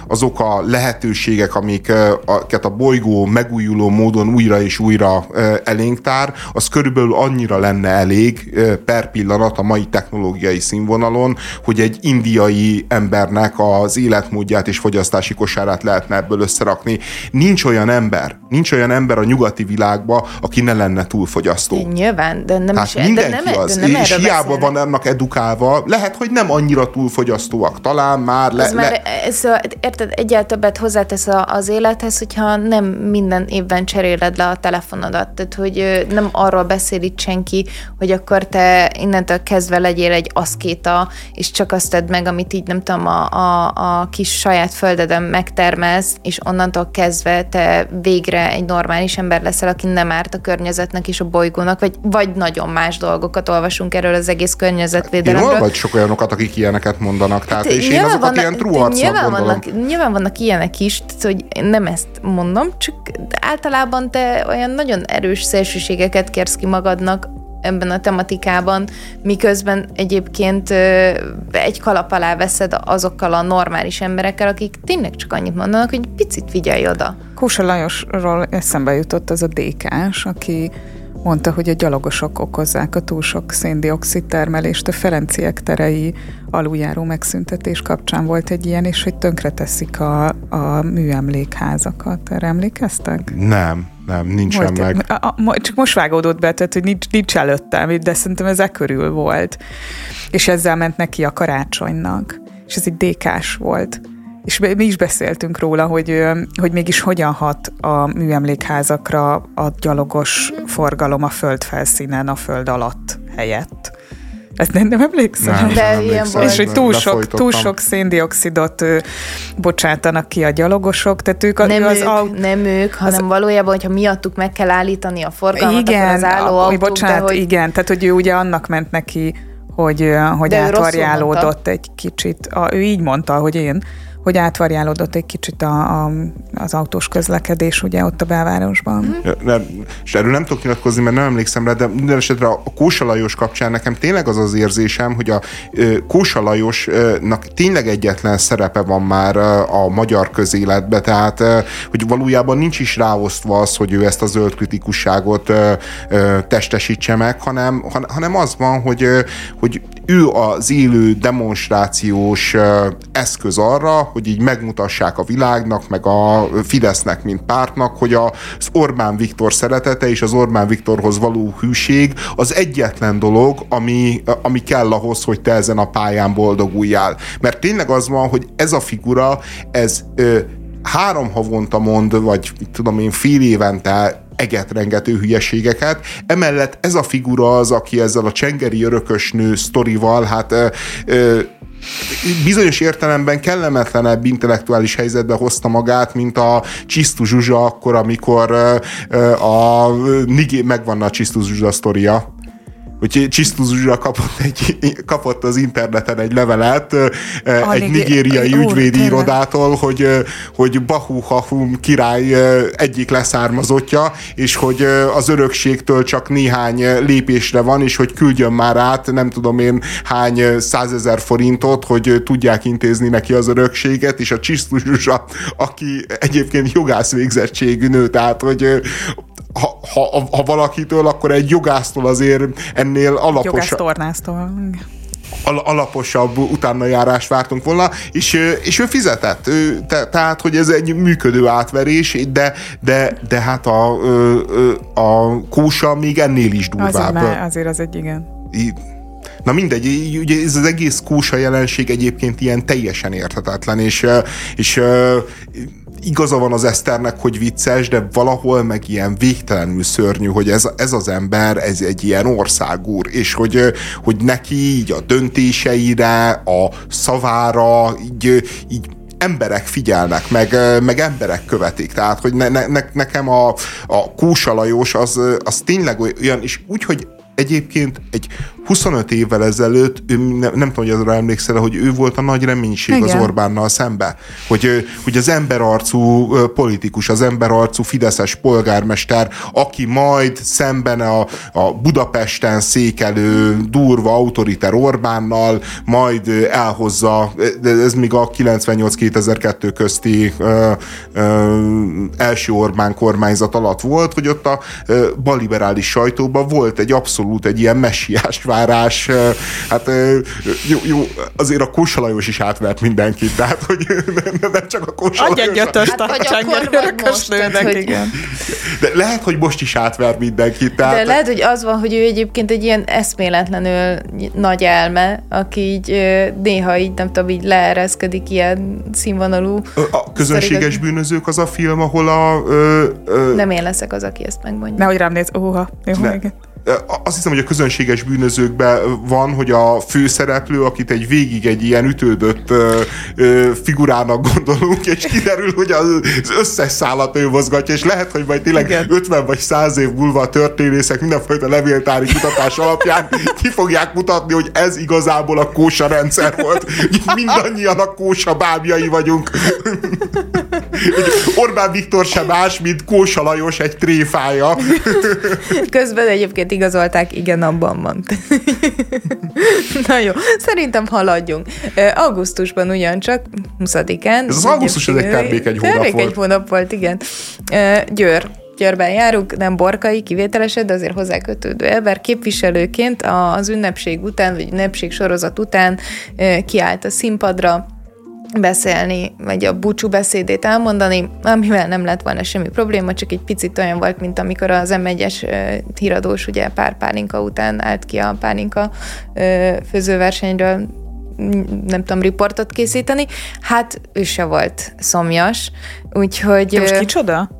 A: azok a lehetőségek, amiket a bolygó megújuló módon újra és újra elénk tár, az körülbelül annyira lenne elég per pillanat a mai technológiai színvonalon, hogy egy indiai embernek az életmódját és fogyasztási kosárát lehetne ebből összerakni. Nincs olyan ember, nincs olyan ember a nyugati világban, aki ne lenne túlfogyasztó.
C: Nyilván, de nem
A: Tehát is, mindenki de nem, az, de nem és hiába beszélnek. van ennek edukálva, lehet, hogy nem annyira túlfogyasztóak, talán már le,
C: ez le... Már, ez a, érted, egyáltalán többet hozzátesz az élethez, hogyha nem minden évben cseréled le a telefonodat, tehát hogy nem arról beszél itt senki, hogy akkor te innentől kezdve legyél egy aszkéta, és csak azt tedd meg, amit így nem tudom, a, a, a kis saját földeden megtermelsz, és onnantól kezdve te végre egy normális ember leszel, aki nem árt a környezetnek és a bolygónak, vagy, vagy nagyon más dolgokat olvasunk erről az egész környezetvédelemről.
A: Én vagy sok olyanok, akik ilyeneket mondanak, tehát, hát, és én azokat vannak, ilyen nyilván
C: vannak, nyilván vannak ilyenek is, tehát, hogy nem ezt mondom, csak általában te olyan nagyon erős szélsőségeket kérsz ki magadnak, ebben a tematikában, miközben egyébként egy kalap alá veszed azokkal a normális emberekkel, akik tényleg csak annyit mondanak, hogy picit figyelj oda.
B: Kósa Lajosról eszembe jutott az a dékás, aki mondta, hogy a gyalogosok okozzák a túl sok széndiokszid termelést. A Ferenciek terei aluljáró megszüntetés kapcsán volt egy ilyen, és hogy tönkreteszik a, a műemlékházakat. Erre emlékeztek?
A: Nem. Nem, nincsen volt, meg. A,
B: a, csak most vágódott be, tehát hogy nincs, nincs előttem, de szerintem ez e körül volt. És ezzel ment neki a karácsonynak. És ez egy dékás volt. És mi is beszéltünk róla, hogy, hogy mégis hogyan hat a műemlékházakra a gyalogos forgalom a földfelszínen, a föld alatt helyett. Ezt nem, nem emlékszem?
C: Nem, De nem ilyen volt.
B: És hogy túl sok, túl sok széndiokszidot ö, bocsátanak ki a gyalogosok, tehát ők
C: nem, az ők, aut- nem ők, hanem az, valójában, hogyha miattuk meg kell állítani a forgalmat, igen, akkor az álló a, autók,
B: bocsánat, de hogy... igen, tehát hogy ő ugye annak ment neki, hogy, hogy átvarjálódott egy kicsit. A, ő így mondta, hogy én, hogy átvarjálódott egy kicsit a, a, az autós közlekedés ugye ott a belvárosban. Mm.
A: Ja, nem, és erről nem tudok nyilatkozni, mert nem emlékszem rá, de minden esetre a Kósa Lajos kapcsán nekem tényleg az az érzésem, hogy a Kósa Lajosnak tényleg egyetlen szerepe van már a magyar közéletbe, tehát hogy valójában nincs is ráosztva az, hogy ő ezt a zöld kritikusságot testesítse meg, hanem, hanem az van, hogy, hogy ő az élő demonstrációs eszköz arra, hogy így megmutassák a világnak, meg a Fidesznek, mint pártnak, hogy az Orbán Viktor szeretete és az Orbán Viktorhoz való hűség az egyetlen dolog, ami, ami kell ahhoz, hogy te ezen a pályán boldoguljál. Mert tényleg az van, hogy ez a figura, ez három havonta mond, vagy tudom én, fél évente egetrengető hülyeségeket. Emellett ez a figura az, aki ezzel a csengeri örökösnő sztorival, hát ö, ö, bizonyos értelemben kellemetlenebb intellektuális helyzetbe hozta magát, mint a Csisztu Zsuzsa akkor, amikor a Nigé, megvan a Csisztu Zsuzsa sztoria, hogy Csisztus Zsuzsa kapott, egy, kapott az interneten egy levelet a egy nigériai ügyvédi ó, irodától, hogy, hogy Bahu Hahum király egyik leszármazottja, és hogy az örökségtől csak néhány lépésre van, és hogy küldjön már át, nem tudom én hány százezer forintot, hogy tudják intézni neki az örökséget, és a Csisztus Zsuzsa, aki egyébként jogász végzettségű nő, tehát hogy ha, ha, ha valakitől, akkor egy jogásztól azért ennél alaposabb.
B: Jogásztornásztól.
A: Al- alaposabb utánajárást vártunk volna, és, és ő fizetett. Ő, te, tehát, hogy ez egy működő átverés, de, de, de hát a, a kósa még ennél is durvább.
B: Azért, azért az egy igen.
A: Na mindegy, ugye ez az egész kósa jelenség egyébként ilyen teljesen érthetetlen, és, és igaza van az Eszternek, hogy vicces, de valahol meg ilyen végtelenül szörnyű, hogy ez, ez az ember, ez egy ilyen országúr, és hogy, hogy neki így a döntéseire, a szavára, így, így emberek figyelnek, meg, meg emberek követik. Tehát, hogy ne, ne, nekem a, a Kósa Lajos az, az tényleg olyan, és úgy, hogy egyébként egy 25 évvel ezelőtt, ő, nem, nem tudom, hogy azra emlékszel, hogy ő volt a nagy reménység Igen. az Orbánnal szembe. Hogy, hogy az emberarcú politikus, az emberarcú fideszes polgármester, aki majd szemben a, a Budapesten székelő durva autoriter Orbánnal majd elhozza, ez még a 98-2002 közti ö, ö, első Orbán kormányzat alatt volt, hogy ott a ö, baliberális sajtóban volt egy abszolút egy ilyen messiás elvárás, hát jó, jó azért a Kósa Lajos is átvert mindenkit, tehát hogy nem, nem csak a Kósa
B: Adja Lajos. hát, a
C: csengeri igen.
A: De lehet, hogy most is átver mindenkit. Tehát...
C: De lehet, hogy az van, hogy ő egyébként egy ilyen eszméletlenül nagy elme, aki így néha így, nem tudom, így leereszkedik ilyen színvonalú.
A: A közönséges bűnözők az a film, ahol a... Ö,
C: ö... Nem én leszek az, aki ezt megmondja.
B: Nehogy rám néz, óha. Jó, ne. igen
A: azt hiszem, hogy a közönséges bűnözőkben van, hogy a főszereplő, akit egy végig egy ilyen ütődött ö, ö, figurának gondolunk, és kiderül, hogy az összes szállat ő mozgatja, és lehet, hogy majd tényleg Igen. 50 vagy 100 év múlva a történészek mindenfajta levéltári kutatás alapján ki fogják mutatni, hogy ez igazából a kósa rendszer volt. Mindannyian a kósa bábjai vagyunk. Orbán Viktor sem más, mint Kósa Lajos egy tréfája.
C: Közben egyébként igazolták, igen, abban van. Na jó, szerintem haladjunk. Augusztusban ugyancsak, 20-án.
A: Ez az augusztus, ez egy termékeny hónap termékeny
C: volt. hónap volt, igen. Győr, Győrben járunk, nem borkai kivételesed, de azért hozzákötődő ember. Képviselőként az ünnepség után, vagy ünnepség sorozat után kiállt a színpadra, beszélni, vagy a búcsú beszédét elmondani, amivel nem lett volna semmi probléma, csak egy picit olyan volt, mint amikor az M1-es híradós ugye pár pálinka után állt ki a pálinka főzőversenyről nem tudom, riportot készíteni. Hát ő se volt szomjas, úgyhogy...
B: De most kicsoda?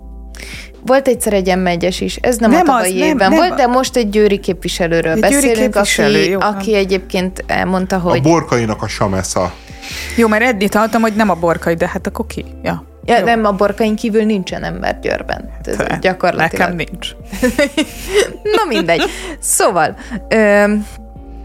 C: Volt egyszer egy m is, ez nem, nem a tavalyi az, évben nem, volt, nem. de most egy győri képviselőről egy beszélünk, győri képviselő, aki, jó, aki egyébként mondta, hogy...
A: A borkainak a samesza.
B: Jó, mert eddig hallottam, hogy nem a borkai, de hát akkor ki? Ja.
C: Ja, Jó. nem, a borkain kívül nincsen ember Győrben. Ez Te, gyakorlatilag.
B: Nekem nincs.
C: Na mindegy. Szóval, ö,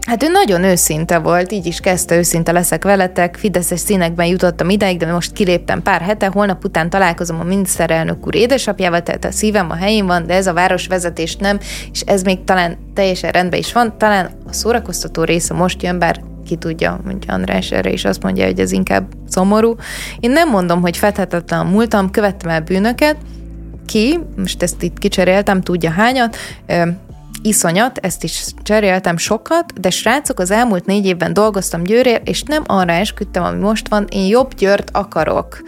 C: Hát ő nagyon őszinte volt, így is kezdte, őszinte leszek veletek, fideszes színekben jutottam ideig, de most kiléptem pár hete, holnap után találkozom a miniszterelnök úr édesapjával, tehát a szívem a helyén van, de ez a városvezetés nem, és ez még talán teljesen rendben is van, talán a szórakoztató része most jön, bár ki tudja, mondja András erre is azt mondja, hogy ez inkább szomorú. Én nem mondom, hogy fethetetlen a múltam, követtem el bűnöket, ki, most ezt itt kicseréltem, tudja hányat, iszonyat, ezt is cseréltem sokat, de srácok, az elmúlt négy évben dolgoztam Győrért, és nem arra esküdtem, ami most van, én jobb Győrt akarok.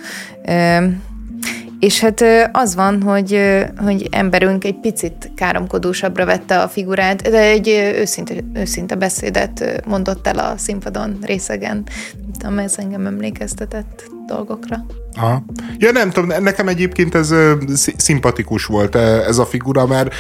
C: És hát az van, hogy, hogy emberünk egy picit káromkodósabbra vette a figurát, de egy őszinte, őszinte beszédet mondott el a színpadon részegen. Nem tudom, ez engem emlékeztetett dolgokra.
A: Aha. Ja, nem tudom, nekem egyébként ez szimpatikus volt ez a figura, mert,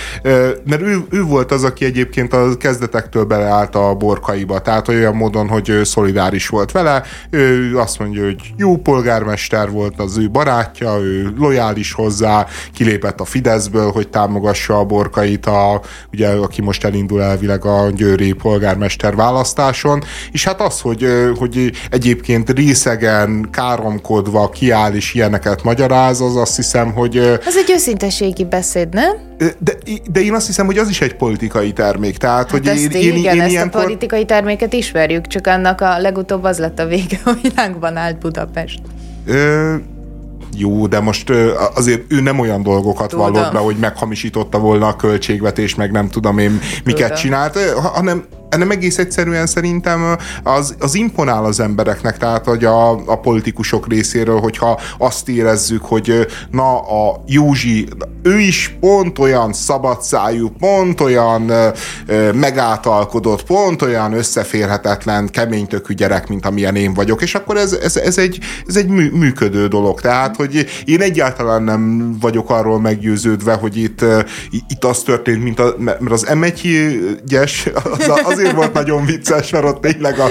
A: mert ő, ő volt az, aki egyébként a kezdetektől beleállt a borkaiba, tehát olyan módon, hogy szolidáris volt vele, ő azt mondja, hogy jó polgármester volt az ő barátja, ő lojális hozzá, kilépett a Fideszből, hogy támogassa a borkait, a, ugye, aki most elindul elvileg a győri polgármester választáson, és hát az, hogy, hogy egyébként részegen, káromkodva kiáll és ilyeneket magyaráz, az azt hiszem, hogy...
C: Az egy őszinteségi beszéd, nem?
A: De, de én azt hiszem, hogy az is egy politikai termék. Tehát, hát hogy
C: ezt én, én, igen, én ezt ilyenkor... a politikai terméket ismerjük, csak annak a legutóbb az lett a vége, hogy lángban állt Budapest. Ö,
A: jó, de most azért ő nem olyan dolgokat tudom. vallott be, hogy meghamisította volna a költségvetés, meg nem tudom én miket tudom. csinált, hanem nem egész egyszerűen szerintem az, az imponál az embereknek, tehát hogy a, a politikusok részéről, hogyha azt érezzük, hogy na a Józsi, ő is pont olyan szabadszájú, pont olyan ö, megátalkodott, pont olyan összeférhetetlen, keménytökű gyerek, mint amilyen én vagyok, és akkor ez, ez, ez egy, ez egy mű, működő dolog. Tehát, hogy én egyáltalán nem vagyok arról meggyőződve, hogy itt, itt az történt, mint a, mert az M1-es, az, az azért volt nagyon vicces, mert ott tényleg a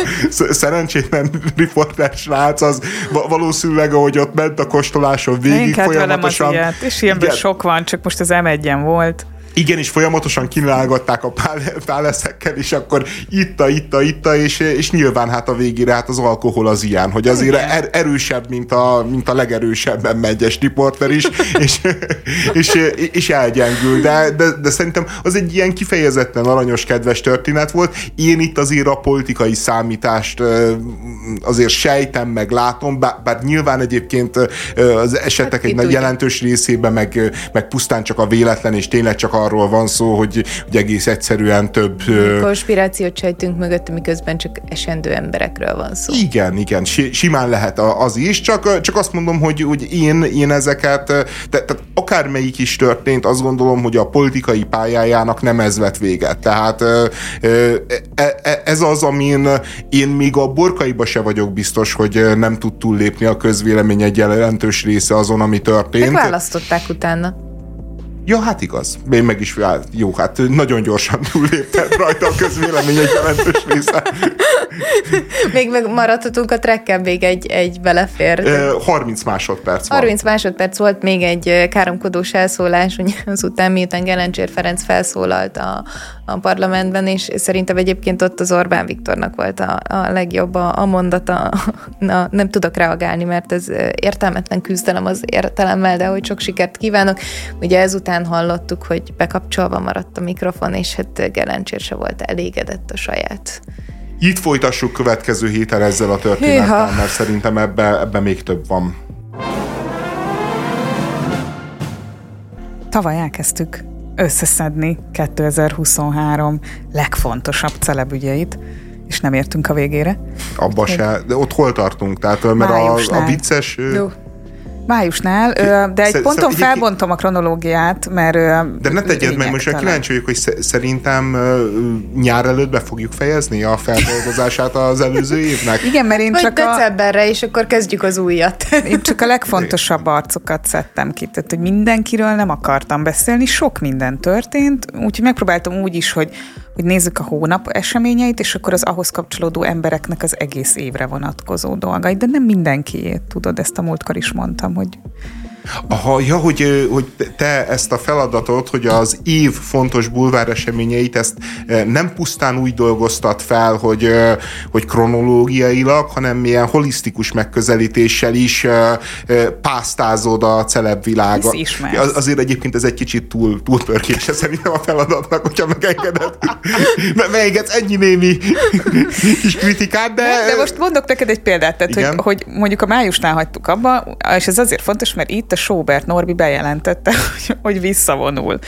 A: szerencsétlen riporter srác az valószínűleg, ahogy ott ment a kostoláson végig Én folyamatosan. Az
B: ilyet, és ilyenben igen. sok van, csak most az M1-en volt.
A: Igen, és folyamatosan kínálgatták a páleszekkel, és akkor itta, itta, itta, és, és nyilván hát a végére hát az alkohol az ilyen, hogy azért er, erősebb, mint a, mint a legerősebben megyes riporter is, és, és, és elgyengül, de, de, de szerintem az egy ilyen kifejezetten aranyos, kedves történet volt. Én itt azért a politikai számítást azért sejtem, meg látom, bár, bár nyilván egyébként az esetek hát egy jelentős részében meg, meg pusztán csak a véletlen, és tényleg csak a arról van szó, hogy, hogy egész egyszerűen több...
C: Konspirációt sejtünk mögött, miközben csak esendő emberekről van szó.
A: Igen, igen, simán lehet az is, csak, csak azt mondom, hogy, hogy én, én ezeket, te, tehát akármelyik is történt, azt gondolom, hogy a politikai pályájának nem ez vett véget. Tehát e, e, ez az, amin én még a borkaiba se vagyok biztos, hogy nem tud túllépni a közvélemény egy jelentős része azon, ami történt.
C: Megválasztották utána.
A: Ja, hát igaz. Én meg is, hát, jó, hát nagyon gyorsan túlléptem rajta a közvélemény egy jelentős része.
C: még megmaradhatunk a trekken, még egy, egy belefér.
A: 30 másodperc van.
C: 30 másodperc volt még egy káromkodós elszólás, ugye azután miután Gelencsér Ferenc felszólalt a, a parlamentben, és szerintem egyébként ott az Orbán Viktornak volt a, a legjobb a, a mondata. Na, nem tudok reagálni, mert ez értelmetlen küzdelem az értelemmel, de hogy sok sikert kívánok. Ugye ezután hallottuk, hogy bekapcsolva maradt a mikrofon, és hát Gelencsér se volt elégedett a saját
A: itt folytassuk következő héten ezzel a történettel, mert szerintem ebbe, ebbe még több van.
B: Tavaly elkezdtük összeszedni 2023 legfontosabb celebügyeit, és nem értünk a végére.
A: Abba se, de ott hol tartunk? Tehát, mert a, a vicces... Jó
B: Májusnál, de egy ponton felbontom a kronológiát, mert...
A: De ne tegyed meg, most kíváncsi vagyok, hogy szerintem nyár előtt be fogjuk fejezni a feldolgozását az előző évnek.
B: Igen, mert én
C: Vagy
B: csak
C: decemberre, a... és akkor kezdjük az újat.
B: Én csak a legfontosabb arcokat szedtem ki, tehát hogy mindenkiről nem akartam beszélni, sok minden történt, úgyhogy megpróbáltam úgy is, hogy hogy nézzük a hónap eseményeit, és akkor az ahhoz kapcsolódó embereknek az egész évre vonatkozó dolgait, de nem mindenkiét, tudod, ezt a múltkor is mondtam, hogy
A: Aha, ja, hogy, hogy te ezt a feladatot, hogy az év fontos bulvár eseményeit, ezt nem pusztán úgy dolgoztat fel, hogy, hogy kronológiailag, hanem milyen holisztikus megközelítéssel is pásztázod a celeb világot. Az, azért egyébként ez egy kicsit túl, túl pörkése szerintem a feladatnak, hogyha megengeded. Megengedsz ennyi némi kis kritikát, de...
B: De most mondok neked egy példát, tehát, hogy, hogy mondjuk a májusnál hagytuk abba, és ez azért fontos, mert itt a Sobert Norbi bejelentette, hogy, hogy visszavonul.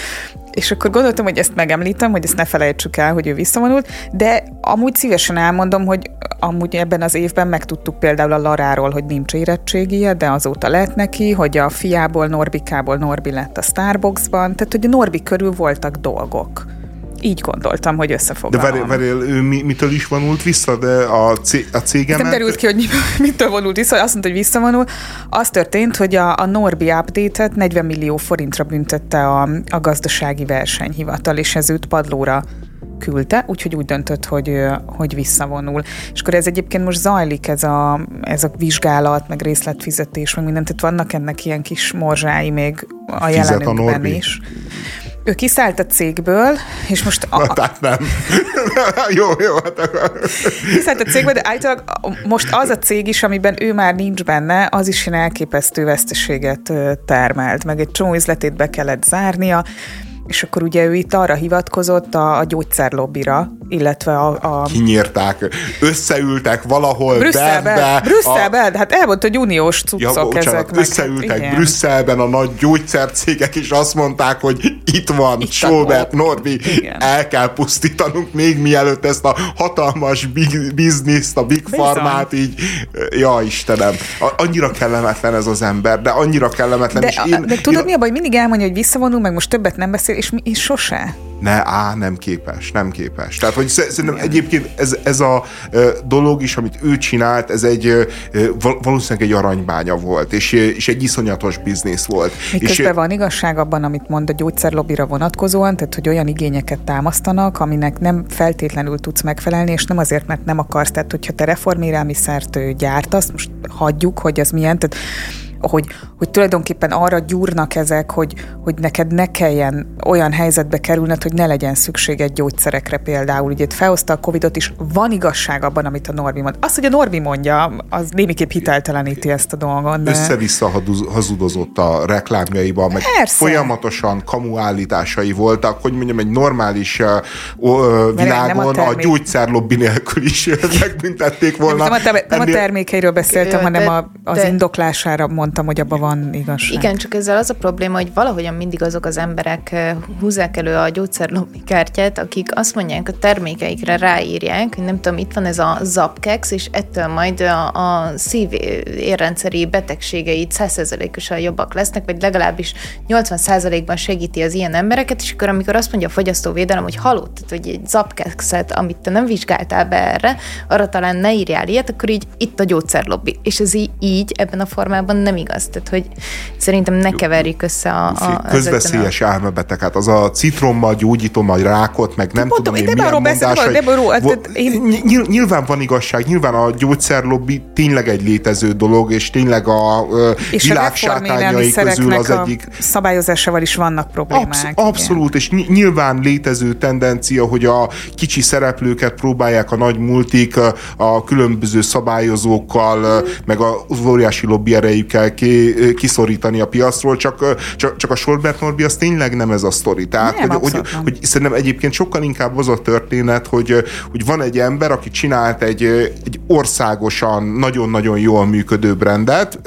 B: És akkor gondoltam, hogy ezt megemlítem, hogy ezt ne felejtsük el, hogy ő visszavonult, de amúgy szívesen elmondom, hogy amúgy ebben az évben megtudtuk például a Laráról, hogy nincs érettségie, de azóta lett neki, hogy a fiából, Norbikából Norbi lett a Starbucksban, tehát hogy a Norbi körül voltak dolgok így gondoltam, hogy összefoglalom.
A: De várj, várj, ő mi, mitől is vonult vissza, de a, cé, a cégem...
B: Nem derült ki, hogy mi, mitől vonult vissza, azt mondta, hogy visszavonul. Az történt, hogy a, a Norbi update-et 40 millió forintra büntette a, a gazdasági versenyhivatal, és ez őt padlóra küldte, úgyhogy úgy döntött, hogy, hogy visszavonul. És akkor ez egyébként most zajlik, ez a, ez a vizsgálat, meg részletfizetés, meg mindent, tehát vannak ennek ilyen kis morzsái még a Fizet jelenünkben a is. Ő kiszállt a cégből, és most... A...
A: Na, tehát nem. jó, jó. Hát...
B: kiszállt a cégből, de állítólag most az a cég is, amiben ő már nincs benne, az is ilyen elképesztő veszteséget termelt, meg egy csomó üzletét be kellett zárnia, és akkor ugye ő itt arra hivatkozott a, a gyógyszerlobbira, illetve a, a...
A: Kinyírták, összeültek valahol
B: Brüsszelben, Bernbe, Brüsszelben, a... hát elmondta, hogy uniós cuccok ja, bocsánat, ezek.
A: Összeültek meg, Brüsszelben a nagy gyógyszercégek, és azt mondták, hogy itt van itt Sobert, Norbi, igen. el kell pusztítanunk még mielőtt ezt a hatalmas big bizniszt, a Big Bizony. Farmát így, ja Istenem, annyira kellemetlen ez az ember, de annyira kellemetlen.
B: De, és én, de tudod én... mi a baj, mindig elmondja, hogy visszavonul, meg most többet nem beszél, és, és sose
A: ne, á, nem képes, nem képes. Tehát, hogy szerintem egyébként ez, ez a dolog is, amit ő csinált, ez egy valószínűleg egy aranybánya volt, és, és egy iszonyatos biznisz volt.
B: Miközben és, van igazság abban, amit mond a gyógyszerlobbira vonatkozóan, tehát, hogy olyan igényeket támasztanak, aminek nem feltétlenül tudsz megfelelni, és nem azért, mert nem akarsz. Tehát, hogyha te reformélelmiszert gyártasz, most hagyjuk, hogy az milyen, tehát hogy, hogy tulajdonképpen arra gyúrnak ezek, hogy, hogy neked ne kelljen olyan helyzetbe kerülned, hogy ne legyen szükséged gyógyszerekre például. Ugye felhozta a Covidot is, van igazság abban, amit a Norbi mond. Az, hogy a Norbi mondja, az némiképp hitelteleníti ezt a dolgot.
A: De... Össze-vissza hazudozott a reklámjaiban, meg Persze. folyamatosan kamu állításai voltak, hogy mondjam, egy normális uh, világon a, a gyógyszerlobbi nélkül is megbüntették volna.
B: Nem, nem, a, nem a termékeiről beszéltem, hanem a, az de, indoklására mond mondtam, hogy abban van igazság.
C: Igen, csak ezzel az a probléma, hogy valahogyan mindig azok az emberek húzzák elő a gyógyszerlobbi kártyát, akik azt mondják, a termékeikre ráírják, hogy nem tudom, itt van ez a zapkex, és ettől majd a, a szív érrendszeri betegségeit 100%-osan jobbak lesznek, vagy legalábbis 80%-ban segíti az ilyen embereket, és akkor amikor azt mondja a fogyasztóvédelem, hogy hallottad, hogy egy zapkexet, amit te nem vizsgáltál be erre, arra talán ne írjál ilyet, akkor így itt a gyógyszerlobbi. És ez így, így ebben a formában nem igaz. Tehát, hogy szerintem ne keverjük össze a... a
A: Közveszélyes a... elmebeteg, hát az a citrommal gyógyítom a rákot, meg nem Mondtam, tudom én milyen mondás, hogy, hát, én... Nyilván van igazság, nyilván a gyógyszerlobbi tényleg egy létező dolog, és tényleg a és világ sátányai közül az egyik...
B: szabályozásával is vannak problémák. Absz-
A: abszolút, és nyilván létező tendencia, hogy a kicsi szereplőket próbálják a nagy multik a különböző szabályozókkal, meg az óriási lobby erejükkel ki, kiszorítani a piacról, csak, csak, csak a Solbert Norbi az tényleg nem ez a sztori. Tehát, nem, hogy, hogy, hogy, szerintem egyébként sokkal inkább az a történet, hogy, hogy van egy ember, aki csinált egy, egy országosan nagyon-nagyon jól működő brandet,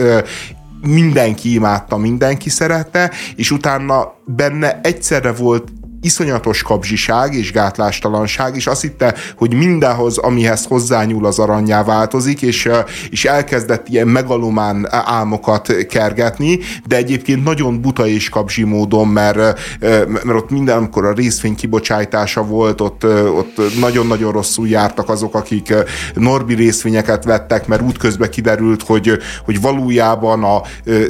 A: mindenki imádta, mindenki szerette, és utána benne egyszerre volt iszonyatos kapzsiság és gátlástalanság, és azt hitte, hogy mindenhoz, amihez hozzányúl az aranyá változik, és, és elkezdett ilyen megalomán álmokat kergetni, de egyébként nagyon buta és kapzsi módon, mert, mert ott minden, amikor a részvény kibocsátása volt, ott, ott nagyon-nagyon rosszul jártak azok, akik Norbi részvényeket vettek, mert útközben kiderült, hogy, hogy valójában a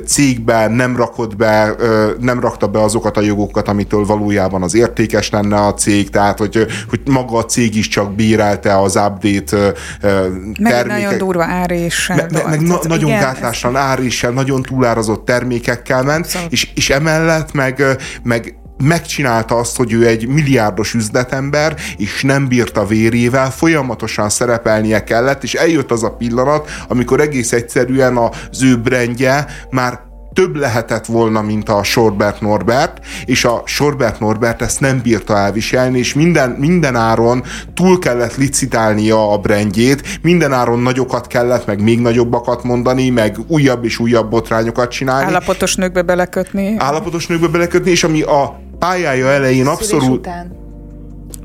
A: cégben nem rakott be, nem rakta be azokat a jogokat, amitől valójában az értékes lenne a cég, tehát hogy, hogy maga a cég is csak bírálte az update termékek. Meg
B: nagyon durva áréssel.
A: Me, meg, meg na, nagyon igen, gátláslan áréssel, nagyon túlárazott termékekkel ment, szóval. és, és emellett meg, meg megcsinálta azt, hogy ő egy milliárdos üzletember, és nem bírta vérével, folyamatosan szerepelnie kellett, és eljött az a pillanat, amikor egész egyszerűen az ő brandje már több lehetett volna, mint a Sorbert Norbert, és a Sorbert Norbert ezt nem bírta elviselni, és minden, minden áron túl kellett licitálnia a brandjét, minden áron nagyokat kellett, meg még nagyobbakat mondani, meg újabb és újabb botrányokat csinálni.
B: Állapotos nőkbe belekötni.
A: Állapotos nőkbe belekötni, és ami a pályája elején abszolút... Után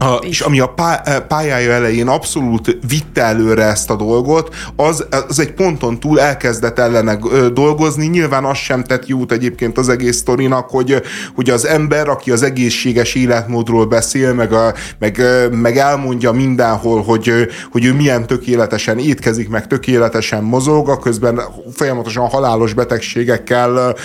A: a, és ami a eh, pályája elején abszolút vitte előre ezt a dolgot, az, az egy ponton túl elkezdett ellene dolgozni. Nyilván az sem tett jót egyébként az egész sztorinak, hogy, hogy az ember, aki az egészséges életmódról beszél, meg, a, meg, meg elmondja mindenhol, hogy, hogy ő milyen tökéletesen étkezik, meg tökéletesen mozog, a közben folyamatosan halálos betegségekkel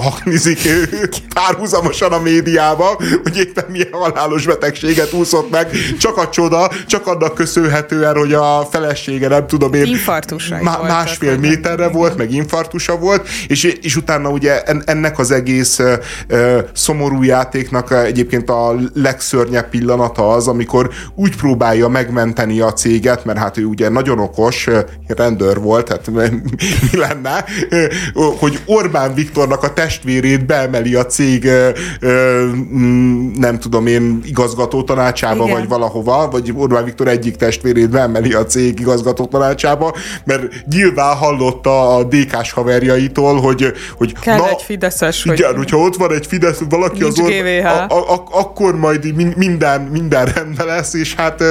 A: haknizik párhuzamosan a médiába, hogy éppen milyen halálos betegséget úszott meg, csak a csoda, csak annak köszönhetően, hogy a felesége nem tudom én má, másfél méterre volt, meg infartusa volt, és, és utána ugye ennek az egész uh, szomorú játéknak egyébként a legszörnyebb pillanata az, amikor úgy próbálja megmenteni a céget, mert hát ő ugye nagyon okos, rendőr volt, hát mi lenne, hogy Orbán Viktornak a testvérét beemeli a cég nem tudom én igazgató tanácsába, tanácsába, Igen. vagy valahova, vagy Orbán Viktor egyik testvérét beemeli a cég igazgató tanácsába, mert nyilván hallotta a DK-s haverjaitól, hogy, hogy
B: Kell na, egy Fideszes,
A: igen, hogy... hogyha ott van egy Fidesz, valaki az Orbán, a, a, a, akkor majd minden, minden rendben lesz, és hát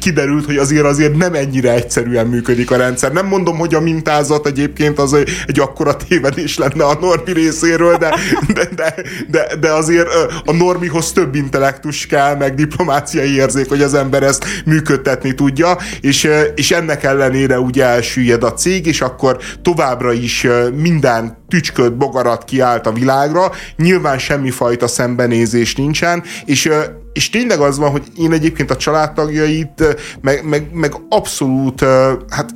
A: kiderült, hogy azért azért nem ennyire egyszerűen működik a rendszer. Nem mondom, hogy a mintázat egyébként az egy akkora tévedés lenne a Normi részéről, de, de, de, de, de azért a Normihoz több intellektus kell, meg diplomácia demokráciai érzék, hogy az ember ezt működtetni tudja, és, és ennek ellenére ugye elsüllyed a cég, és akkor továbbra is minden tücsköd, bogarat kiállt a világra, nyilván semmifajta szembenézés nincsen, és és tényleg az van, hogy én egyébként a családtagjait, meg, meg, meg abszolút, hát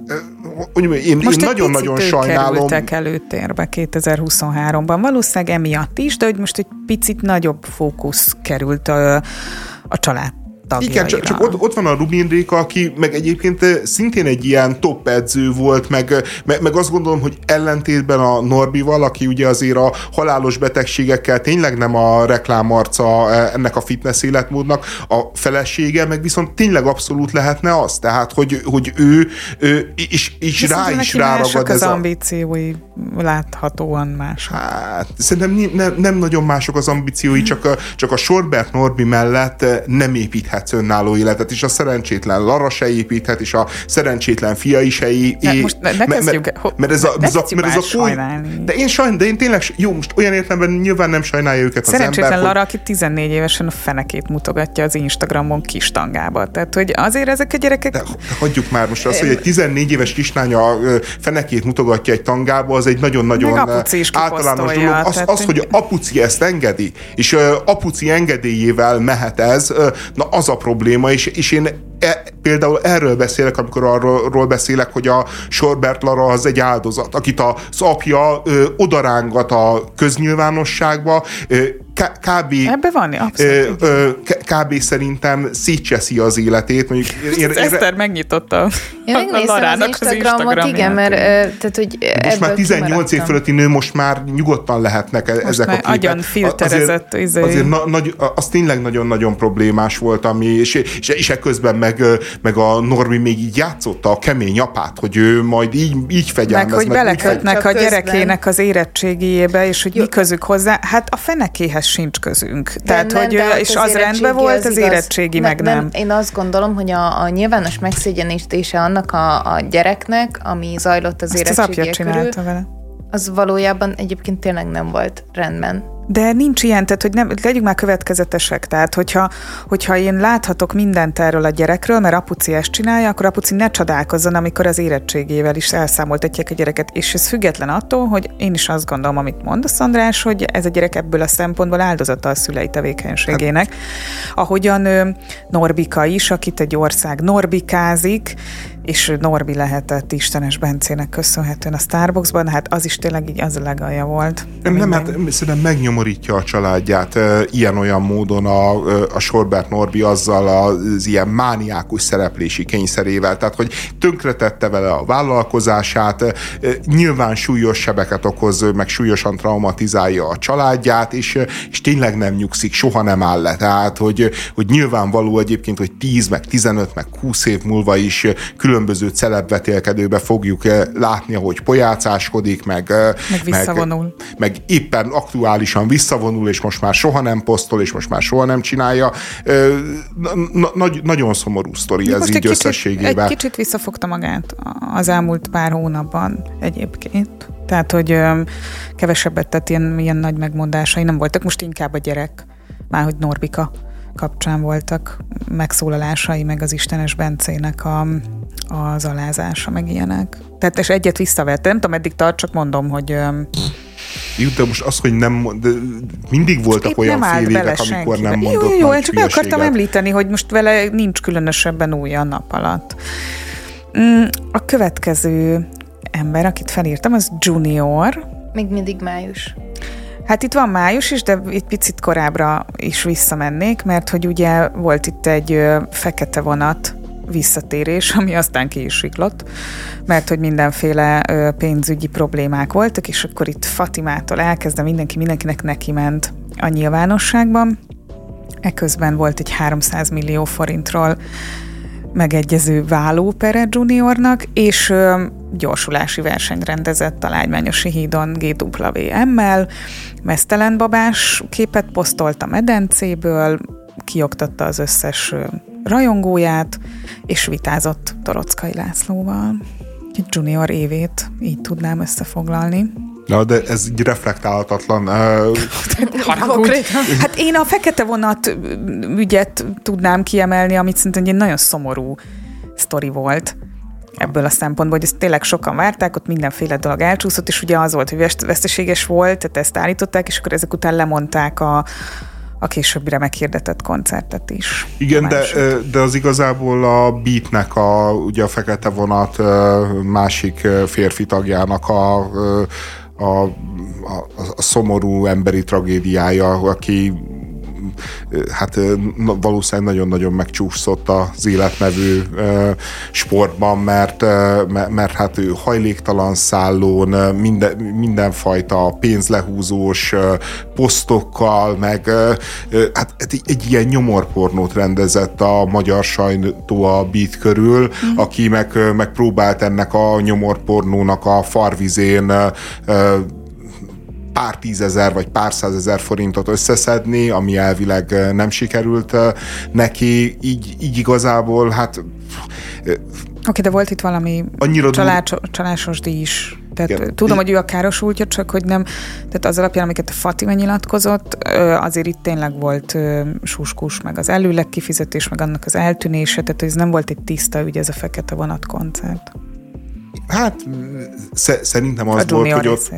A: én, én nagyon-nagyon sajnálom.
B: Most előtérbe 2023-ban, valószínűleg emiatt is, de hogy most egy picit nagyobb fókusz került a, a család tagjaira. Igen,
A: csak, csak ott, ott van a Rubin Réka, aki meg egyébként eh, szintén egy ilyen top edző volt, meg, eh, meg, meg azt gondolom, hogy ellentétben a Norbival, aki ugye azért a halálos betegségekkel tényleg nem a reklámarca eh, ennek a fitness életmódnak, a felesége meg viszont tényleg abszolút lehetne az, tehát hogy, hogy ő, ő és, és rá is ráragad
B: ez az a... ambíciói láthatóan más.
A: Hát, szerintem nem, nem nagyon mások az ambíciói, csak a, csak a Sorbert Norbi mellett nem építhet építhetsz önálló életet, és a szerencsétlen Lara se építhet, és a szerencsétlen fia is se.
B: Most ne, ne kezdjük,
A: mert, ez a, ez a, mert ez a koly... De én sajnálom, de én tényleg, jó, most olyan értelemben nyilván nem sajnálja őket az
B: ember. Szerencsétlen Lara, aki 14 évesen a fenekét mutogatja az Instagramon kis tangába. Tehát, hogy azért ezek a gyerekek... De, de
A: hagyjuk már most azt, hogy egy 14 éves kislánya fenekét mutogatja egy tangába, az egy nagyon-nagyon általános dolog. Az, az, hogy apuci ezt engedi, és apuci engedélyével mehet ez, na az az a probléma, és, és én e, például erről beszélek, amikor arról beszélek, hogy a Sorbert Lara az egy áldozat, akit az apja odarángat a köznyilvánosságba, ö, kb.
B: Ebben van, abszolút. Ö,
A: kb. szerintem szétcseszi az életét. Mondjuk,
B: én, én, Eszter megnyitotta
C: én a Larának az Instagramot, az igen, mert tehát, hogy
A: Most már 18 év fölötti nő most már nyugodtan lehetnek most ezek a képek.
B: agyon filterezett.
A: Azért, izé. azért na, nagy, az tényleg nagyon-nagyon problémás volt, ami, és, és, és ekközben meg, meg a Normi még így játszotta a kemény apát, hogy ő majd így, így fegyelmez.
B: Meg, hogy belekötnek a gyerekének az érettségébe, és hogy mi közük hozzá, hát a fenekéhez sincs közünk. De Tehát, nem, hogy ő, és az rendben volt, az, az érettségi meg nem. nem.
C: Én azt gondolom, hogy a, a nyilvános megszégyenítése annak a, a gyereknek, ami zajlott az érettségi körül,
B: vele.
C: az valójában egyébként tényleg nem volt rendben.
B: De nincs ilyen, tehát hogy nem, legyünk már következetesek. Tehát, hogyha, hogyha én láthatok mindent erről a gyerekről, mert apuci ezt csinálja, akkor apuci ne csodálkozzon, amikor az érettségével is elszámoltatják a gyereket. És ez független attól, hogy én is azt gondolom, amit mondasz, András, hogy ez a gyerek ebből a szempontból áldozata a szülei tevékenységének. Ahogyan Norbika is, akit egy ország norbikázik, és Norbi lehetett Istenes Bencének köszönhetően a Starbucksban, hát az is tényleg így az a legalja volt.
A: Nem, nem hát szerintem megnyomorítja a családját ilyen-olyan módon a, a Sorbert Norbi azzal az ilyen mániákus szereplési kényszerével, tehát hogy tönkretette vele a vállalkozását, nyilván súlyos sebeket okoz, meg súlyosan traumatizálja a családját, és, és tényleg nem nyugszik, soha nem áll le. Tehát, hogy, hogy nyilvánvaló egyébként, hogy 10, meg 15, meg 20 év múlva is külön különböző celebvetélkedőbe fogjuk eh, látni, ahogy pojácáskodik, meg,
B: eh, meg visszavonul. Meg,
A: meg éppen aktuálisan visszavonul, és most már soha nem posztol, és most már soha nem csinálja. Eh, nagy, nagyon szomorú sztori ez így egy összességében.
B: Kicsit, egy kicsit visszafogta magát az elmúlt pár hónapban egyébként. Tehát, hogy kevesebbet tett ilyen, ilyen nagy megmondásai nem voltak. Most inkább a gyerek, már hogy Norbika kapcsán voltak megszólalásai, meg az Istenes Bencének a, az alázása, meg ilyenek. Tehát és egyet visszavette, nem tudom, eddig tart, csak mondom, hogy...
A: Jó, de most az, hogy nem, de mindig voltak Itt olyan fél évek, amikor nem mondott Jó, jó, jó csak
B: meg akartam említeni, hogy most vele nincs különösebben új a nap alatt. Mm, a következő ember, akit felírtam, az Junior.
C: Még mindig május.
B: Hát itt van május is, de itt picit korábbra is visszamennék, mert hogy ugye volt itt egy fekete vonat visszatérés, ami aztán ki is siklott, mert hogy mindenféle pénzügyi problémák voltak, és akkor itt Fatimától elkezdve mindenki mindenkinek neki ment a nyilvánosságban. Eközben volt egy 300 millió forintról megegyező vállópere juniornak, és ö, gyorsulási versenyt rendezett a Lágymányosi hídon GWM-mel, mesztelen babás képet posztolt a medencéből, kioktatta az összes rajongóját, és vitázott Torockai Lászlóval. Egy junior évét így tudnám összefoglalni.
A: Na, de ez így reflektálhatatlan.
B: hát én a fekete vonat ügyet tudnám kiemelni, amit szerintem egy nagyon szomorú sztori volt ebből a szempontból, hogy ezt tényleg sokan várták, ott mindenféle dolog elcsúszott, és ugye az volt, hogy veszteséges volt, tehát ezt állították, és akkor ezek után lemondták a, a későbbire meghirdetett koncertet is.
A: Igen, de, de az igazából a Beatnek, a, ugye a Fekete Vonat másik férfi tagjának a, a, a, a szomorú emberi tragédiája, aki hát valószínűleg nagyon-nagyon megcsúszott az életmevő sportban, mert, mert hát ő hajléktalan szállón, minden, mindenfajta pénzlehúzós posztokkal, meg hát egy, egy ilyen nyomorpornót rendezett a magyar sajtó a Beat körül, mm. aki meg, megpróbált ennek a nyomorpornónak a farvizén pár tízezer vagy pár százezer forintot összeszedni, ami elvileg nem sikerült neki, így, így igazából hát
B: Oké, okay, de volt itt valami annyira csalás, csalásos díj is. Tehát Igen. tudom, hogy ő a károsultja, csak hogy nem, tehát az alapján, amiket a Fatima nyilatkozott, azért itt tényleg volt suskus, meg az előleg kifizetés, meg annak az eltűnése, tehát ez nem volt egy tiszta ügy, ez a fekete vonat koncert.
A: Hát szerintem az volt, hogy ott,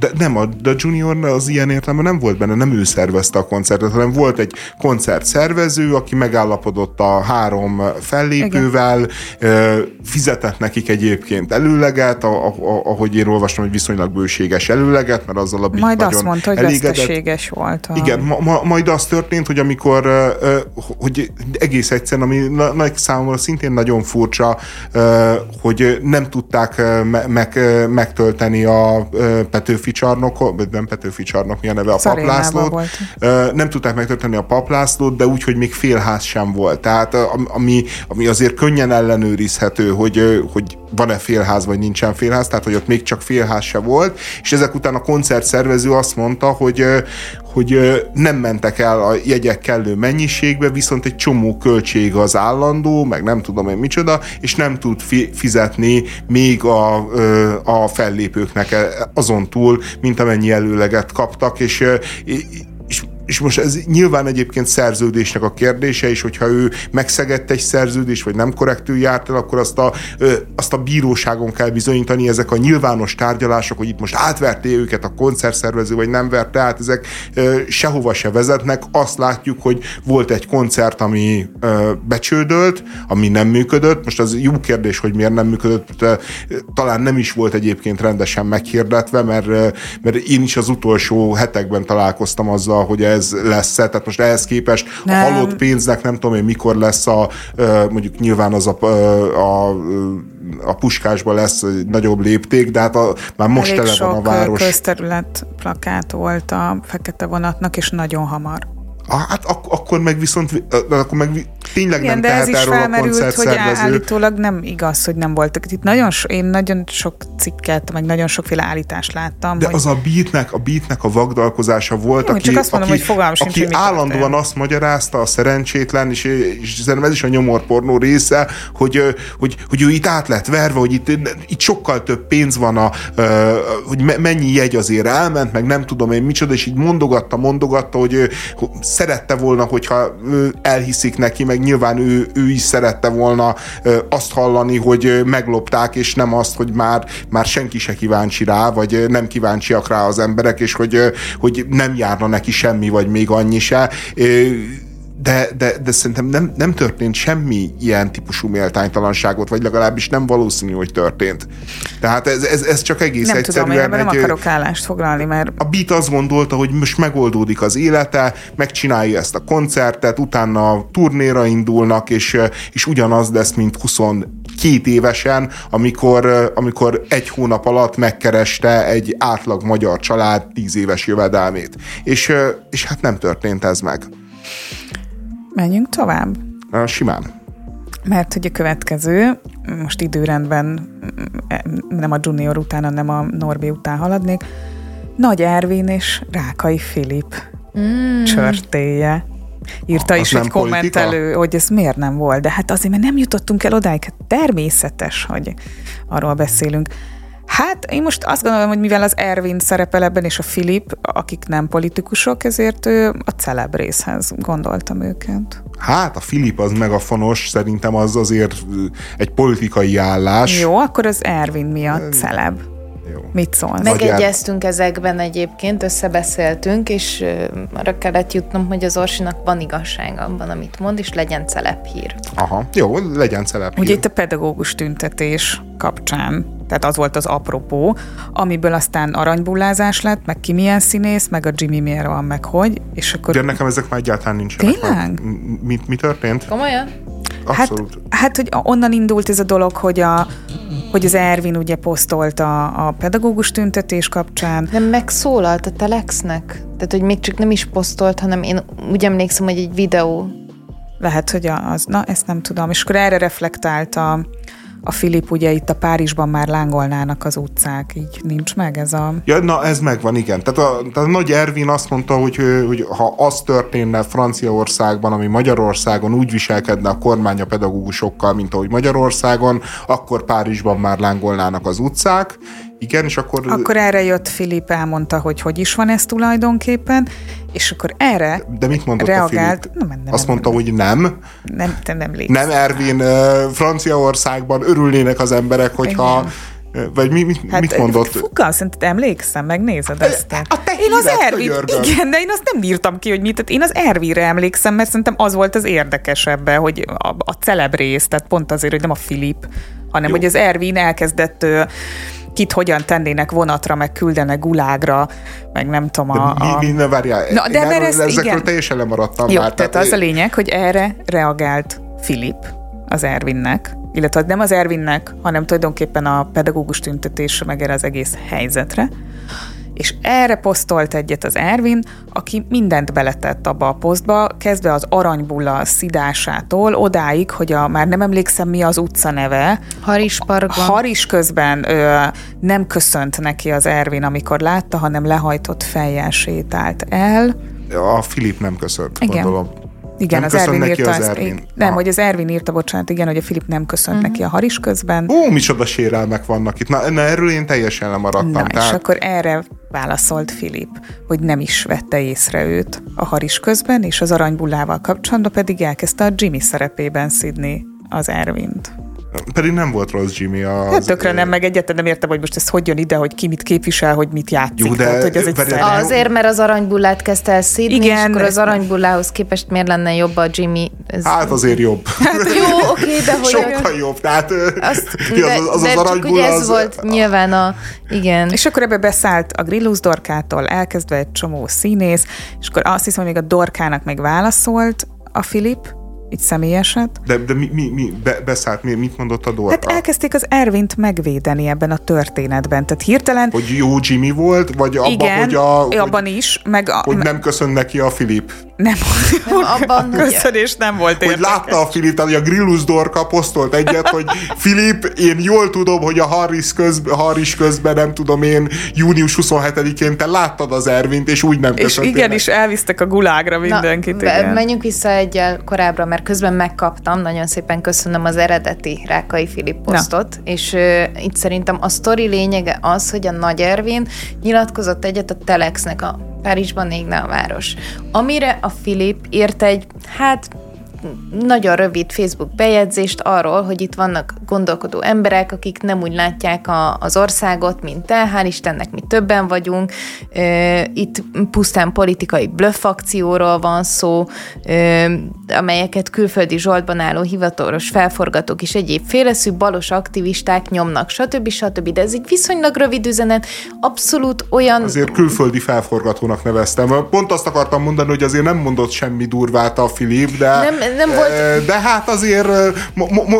A: de nem, a, a Junior az ilyen értelemben nem volt benne, nem ő szervezte a koncertet, hanem volt egy koncert szervező, aki megállapodott a három fellépővel, Igen. fizetett nekik egyébként előleget, a, a, ahogy én olvastam, hogy viszonylag bőséges előleget, mert azzal a
B: bit Majd azt mondta, hogy elégedett. volt.
A: A... Igen, ma, ma, majd az történt, hogy amikor, hogy egész egyszerűen, ami nagy számomra szintén nagyon furcsa, hogy nem tudták meg, megtölteni a Petőfi Petőfi csarnok, nem Petőfi csarnok, mi a neve, a paplászlót. Nem tudták megtölteni a paplászlót, de úgy, hogy még félház sem volt. Tehát ami, ami azért könnyen ellenőrizhető, hogy, hogy van-e félház, vagy nincsen félház, tehát hogy ott még csak félház se volt, és ezek után a koncertszervező azt mondta, hogy, hogy nem mentek el a jegyek kellő mennyiségbe, viszont egy csomó költség az állandó, meg nem tudom én micsoda, és nem tud fizetni még a, a fellépőknek e, azon túl, mint amennyi előleget kaptak, és és most ez nyilván egyébként szerződésnek a kérdése, és hogyha ő megszegett egy szerződést, vagy nem korrektül járt el, akkor azt a, azt a bíróságon kell bizonyítani, ezek a nyilvános tárgyalások, hogy itt most átverte őket a koncertszervező, vagy nem verte át, ezek sehova se vezetnek. Azt látjuk, hogy volt egy koncert, ami becsődölt, ami nem működött. Most az jó kérdés, hogy miért nem működött, talán nem is volt egyébként rendesen meghirdetve, mert, mert én is az utolsó hetekben találkoztam azzal, hogy ez ez lesz -e. Tehát most ehhez képest nem. a halott pénznek nem tudom én mikor lesz a, mondjuk nyilván az a, a, a puskásban lesz egy nagyobb lépték, de hát a, már most
B: Elég
A: tele van a város.
B: közterület plakát volt a fekete vonatnak, és nagyon hamar.
A: Ah, hát ak- akkor meg viszont, akkor meg tényleg
B: Igen,
A: nem
B: de
A: tehet
B: ez is
A: erről
B: felmerült,
A: a
B: hogy állítólag nem igaz, hogy nem voltak. Itt nagyon, so, én nagyon sok cikket, meg nagyon sokféle állítást láttam.
A: De
B: hogy...
A: az a beatnek, a beatnek a vagdalkozása volt,
B: Jó,
A: aki,
B: csak azt mondom,
A: aki,
B: hogy fogalmam sincs,
A: aki
B: hogy
A: állandóan
B: történt.
A: azt magyarázta a szerencsétlen, és, és szerintem ez is a nyomorpornó része, hogy, hogy, hogy ő itt át lett verve, hogy itt, itt sokkal több pénz van, a, hogy mennyi jegy azért elment, meg nem tudom én micsoda, és így mondogatta, mondogatta, hogy, hogy szerette volna, hogyha elhiszik neki, meg nyilván ő, ő is szerette volna azt hallani, hogy meglopták, és nem azt, hogy már, már senki se kíváncsi rá, vagy nem kíváncsiak rá az emberek, és hogy, hogy nem járna neki semmi, vagy még annyi se de, de, de szerintem nem, nem történt semmi ilyen típusú méltánytalanságot, vagy legalábbis nem valószínű, hogy történt. Tehát ez, ez, ez csak egész
B: nem
A: egyszerűen...
B: Tudom, én nem akarok állást foglalni, mert...
A: A Beat azt gondolta, hogy most megoldódik az élete, megcsinálja ezt a koncertet, utána turnéra indulnak, és, és ugyanaz lesz, mint 22 évesen, amikor, amikor egy hónap alatt megkereste egy átlag magyar család 10 éves jövedelmét. És, és hát nem történt ez meg.
B: Menjünk tovább?
A: Simán.
B: Mert hogy a következő, most időrendben nem a junior után, hanem a Norbi után haladnék, Nagy Ervin és Rákai Filip mm. csörtéje. Írta is egy kommentelő, hogy ez miért nem volt, de hát azért, mert nem jutottunk el odáig, hát természetes, hogy arról beszélünk. Hát én most azt gondolom, hogy mivel az Ervin szerepel ebben, és a Filip, akik nem politikusok, ezért a celeb részhez gondoltam őket.
A: Hát a Filip az megafonos, szerintem az azért egy politikai állás.
B: Jó, akkor az Ervin miatt celeb. Jó. Mit szólsz?
C: Megegyeztünk ezekben egyébként, összebeszéltünk, és arra kellett jutnom, hogy az Orsinak van igazság abban, amit mond, és legyen hír.
A: Aha, jó, legyen hír.
B: Ugye itt a pedagógus tüntetés kapcsán tehát az volt az apropó, amiből aztán aranybullázás lett, meg ki milyen színész, meg a Jimmy miért van, meg hogy, és akkor...
A: De nekem ezek már egyáltalán nincsenek.
B: Tényleg?
A: Mi, mi történt?
C: Komolyan?
A: Abszolút.
B: Hát, hát, hogy onnan indult ez a dolog, hogy a, hogy az Ervin ugye posztolta a pedagógus tüntetés kapcsán.
C: Nem megszólalt a Telexnek? Tehát, hogy még csak nem is posztolt, hanem én úgy emlékszem, hogy egy videó.
B: Lehet, hogy az, na ezt nem tudom. És akkor erre reflektált a, a Filip ugye itt a Párizsban már lángolnának az utcák, így nincs meg ez a...
A: Ja, na ez megvan, igen. Tehát a, tehát a Nagy Ervin azt mondta, hogy, hogy ha az történne Franciaországban, ami Magyarországon úgy viselkedne a kormány a pedagógusokkal, mint ahogy Magyarországon, akkor Párizsban már lángolnának az utcák, igen, és akkor...
B: Akkor erre jött Filip, elmondta, hogy hogy is van ez tulajdonképpen, és akkor erre
A: De mit mondott
B: reagált,
A: a Filip? Nem, nem, Azt nem, mondta, nem, hogy nem.
B: Nem, te nem légy.
A: Nem, Ervin, Franciaországban örülnének az emberek, hogyha Igen. vagy mi, mit, hát, mit mondott?
B: Fogal, szerinted emlékszem, megnézed ezt.
A: A te én az Ervin,
B: igen, de én azt nem írtam ki, hogy mit, tehát én az Ervinre emlékszem, mert szerintem az volt az érdekesebb, hogy a, a celeb rész, tehát pont azért, hogy nem a Filip, hanem Jó. hogy az Ervin elkezdett kit hogyan tennének vonatra, meg küldenek gulágra, meg nem tudom a...
A: a... Mi, mi, ne várjál,
B: Na, de mert ez,
A: ezekről
B: igen.
A: teljesen lemaradtam
B: Jó,
A: már.
B: Tehát, tehát az a lényeg, hogy erre reagált Filip az Ervinnek, illetve nem az Ervinnek, hanem tulajdonképpen a pedagógus tüntetésre, meg erre az egész helyzetre, És erre posztolt egyet az Ervin, aki mindent beletett abba a posztba, kezdve az aranybulla szidásától, odáig, hogy a, már nem emlékszem mi az utca neve.
C: Harisparkban.
B: Haris közben ö, nem köszönt neki az Ervin, amikor látta, hanem lehajtott fejjel sétált el.
A: A Filip nem köszönt, Igen. gondolom.
B: Igen, nem az Ervin írta az Ervin. Ezt, nem, Aha. hogy az Ervin írta, bocsánat, igen, hogy a Filip nem köszönt uh-huh. neki a haris közben.
A: Ó, micsoda sérelmek vannak itt. Na, na erről én teljesen lemaradtam. Na,
B: tehát... és akkor erre válaszolt Filip, hogy nem is vette észre őt a haris közben, és az aranybullával kapcsolatban pedig elkezdte a Jimmy szerepében szidni az Ervint.
A: Pedig nem volt rossz Jimmy. Az,
B: hát tökre nem, meg egyetlen nem értem, hogy most ez hogy jön ide, hogy ki mit képvisel, hogy mit játszik. Jó,
A: de Tehát,
B: hogy
A: ez egy
C: pedig... Azért, mert az aranybullát kezdte el szídni, Igen, és akkor az aranybullához képest miért lenne jobb a Jimmy?
A: Ez... Hát azért jobb.
C: Hát, jó, oké, de hogy...
A: Sokkal jobb. Tehát azt,
C: de, az, az, az, az aranybulla... ez az... volt nyilván a... Igen.
B: És akkor ebbe beszállt a Grillus Dorkától, elkezdve egy csomó színész, és akkor azt hiszem, hogy még a Dorkának meg válaszolt a Filip, így személyeset.
A: De, de mi, mi, mi be, beszállt, mi, mit mondott a Dorka?
B: Hát elkezdték az Ervint megvédeni ebben a történetben. Tehát hirtelen...
A: Hogy jó Jimmy volt, vagy abban, igen, hogy a...
B: abban hogy, is. Meg a,
A: hogy nem köszön neki a Filip.
B: Nem, nem abban a köszönés nem volt érdekes.
A: Hogy látta a Filip, tehát a Grillus Dorka posztolt egyet, hogy Filip, én jól tudom, hogy a Harris, közb, Harris közben, nem tudom én, június 27-én te láttad az Ervint, és úgy nem
B: És igen, is elvisztek a gulágra mindenkit. Na, igen.
C: menjünk vissza egyel korábbra, mert közben megkaptam, nagyon szépen köszönöm az eredeti Rákai Filip posztot, Na. és uh, itt szerintem a sztori lényege az, hogy a Nagy Ervin nyilatkozott egyet a Telexnek a Párizsban égne a város. Amire a Filip írt egy, hát nagyon rövid Facebook bejegyzést arról, hogy itt vannak gondolkodó emberek, akik nem úgy látják a, az országot, mint te, hál' Istennek mi többen vagyunk, itt pusztán politikai blöffakcióról van szó, amelyeket külföldi zsoltban álló hivatalos felforgatók és egyéb féleszű balos aktivisták nyomnak, stb. stb. De ez egy viszonylag rövid üzenet, abszolút olyan...
A: Azért külföldi felforgatónak neveztem. Pont azt akartam mondani, hogy azért nem mondott semmi durvát a Filip, de...
C: Nem, nem volt...
A: De hát azért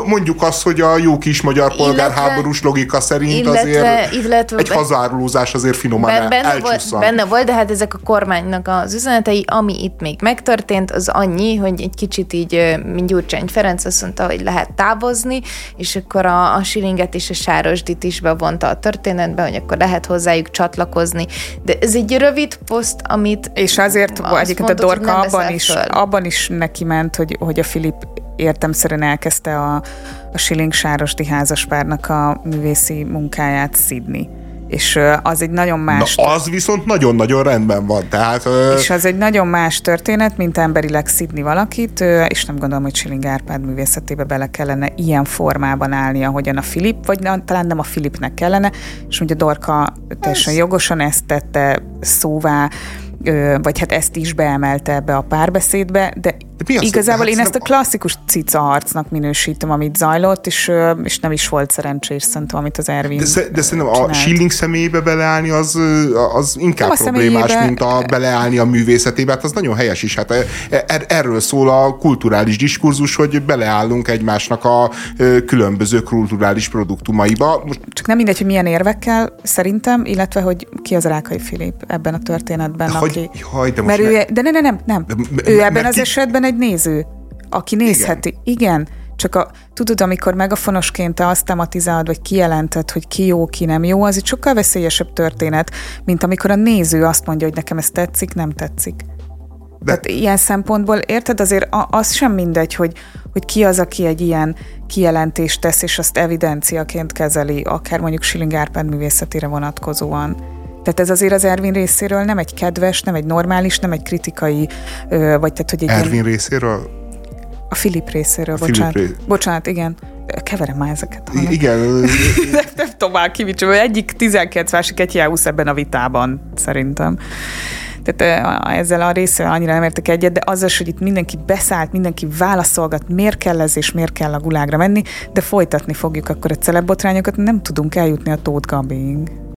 A: mondjuk azt, hogy a jó kis magyar polgárháborús logika szerint illetve, azért illetve, egy hazárulózás azért finoman
C: benne volt, benne volt, de hát ezek a kormánynak az üzenetei, ami itt még megtörtént, az annyi, hogy egy kicsit így, mint Gyurcsány Ferenc azt mondta, hogy lehet távozni, és akkor a, a Silinget és a Sárosdit is bevonta a történetbe, hogy akkor lehet hozzájuk csatlakozni. De ez egy rövid poszt, amit...
B: És azért egyébként a Dorka abban is, abban is neki ment, hogy, hogy a Filip értemszerűen elkezdte a, a Siling Sárosdi házaspárnak a művészi munkáját szidni és az egy nagyon más...
A: Na, az viszont nagyon-nagyon rendben van, tehát...
B: És az egy nagyon más történet, mint emberileg szidni valakit, és nem gondolom, hogy Siling Árpád művészetébe bele kellene ilyen formában állni, ahogyan a Filip, vagy talán nem a Filipnek kellene, és ugye Dorka teljesen Ez... jogosan ezt tette szóvá, vagy hát ezt is beemelte ebbe a párbeszédbe, de mi az, Igazából hát én ezt a klasszikus cica harcnak minősítem, amit zajlott, és, és nem is volt szerencsés szerintem, amit az Ervin
A: De, de szerintem csinált. a Schilling személyébe beleállni az, az inkább nem problémás, mint a beleállni a művészetébe. Hát az nagyon helyes is. Hát er, erről szól a kulturális diskurzus, hogy beleállunk egymásnak a különböző kulturális produktumaiba.
B: Csak nem mindegy, hogy milyen érvekkel szerintem, illetve hogy ki az Rákai Filip ebben a történetben.
A: Hogy,
B: aki,
A: haj, de,
B: most mert ő, de ne, ne, nem, nem. De, ő ebben az ki... esetben egy néző, aki nézheti. Igen. Igen. Csak a, tudod, amikor megafonosként te azt tematizálod, vagy kijelented, hogy ki jó, ki nem jó, az egy sokkal veszélyesebb történet, mint amikor a néző azt mondja, hogy nekem ez tetszik, nem tetszik. De... Tehát ilyen szempontból, érted, azért az sem mindegy, hogy, hogy ki az, aki egy ilyen kijelentést tesz, és azt evidenciaként kezeli, akár mondjuk Schilling Árpád művészetére vonatkozóan. Tehát ez azért az Ervin részéről nem egy kedves, nem egy normális, nem egy kritikai, vagy tehát, hogy egy
A: Ervin ilyen... részéről?
B: A Filip részéről, a bocsánat. Filip ré... Bocsánat, igen. Keverem már ezeket.
A: Hanem. Igen.
B: nem, nem tovább kivicsom. Egyik 19 másik egy ebben a vitában, szerintem. Tehát ezzel a részével annyira nem értek egyet, de az, hogy itt mindenki beszállt, mindenki válaszolgat, miért kell ez és miért kell a gulágra menni, de folytatni fogjuk akkor a celebbotrányokat, nem tudunk eljutni a Tóth Gabiig.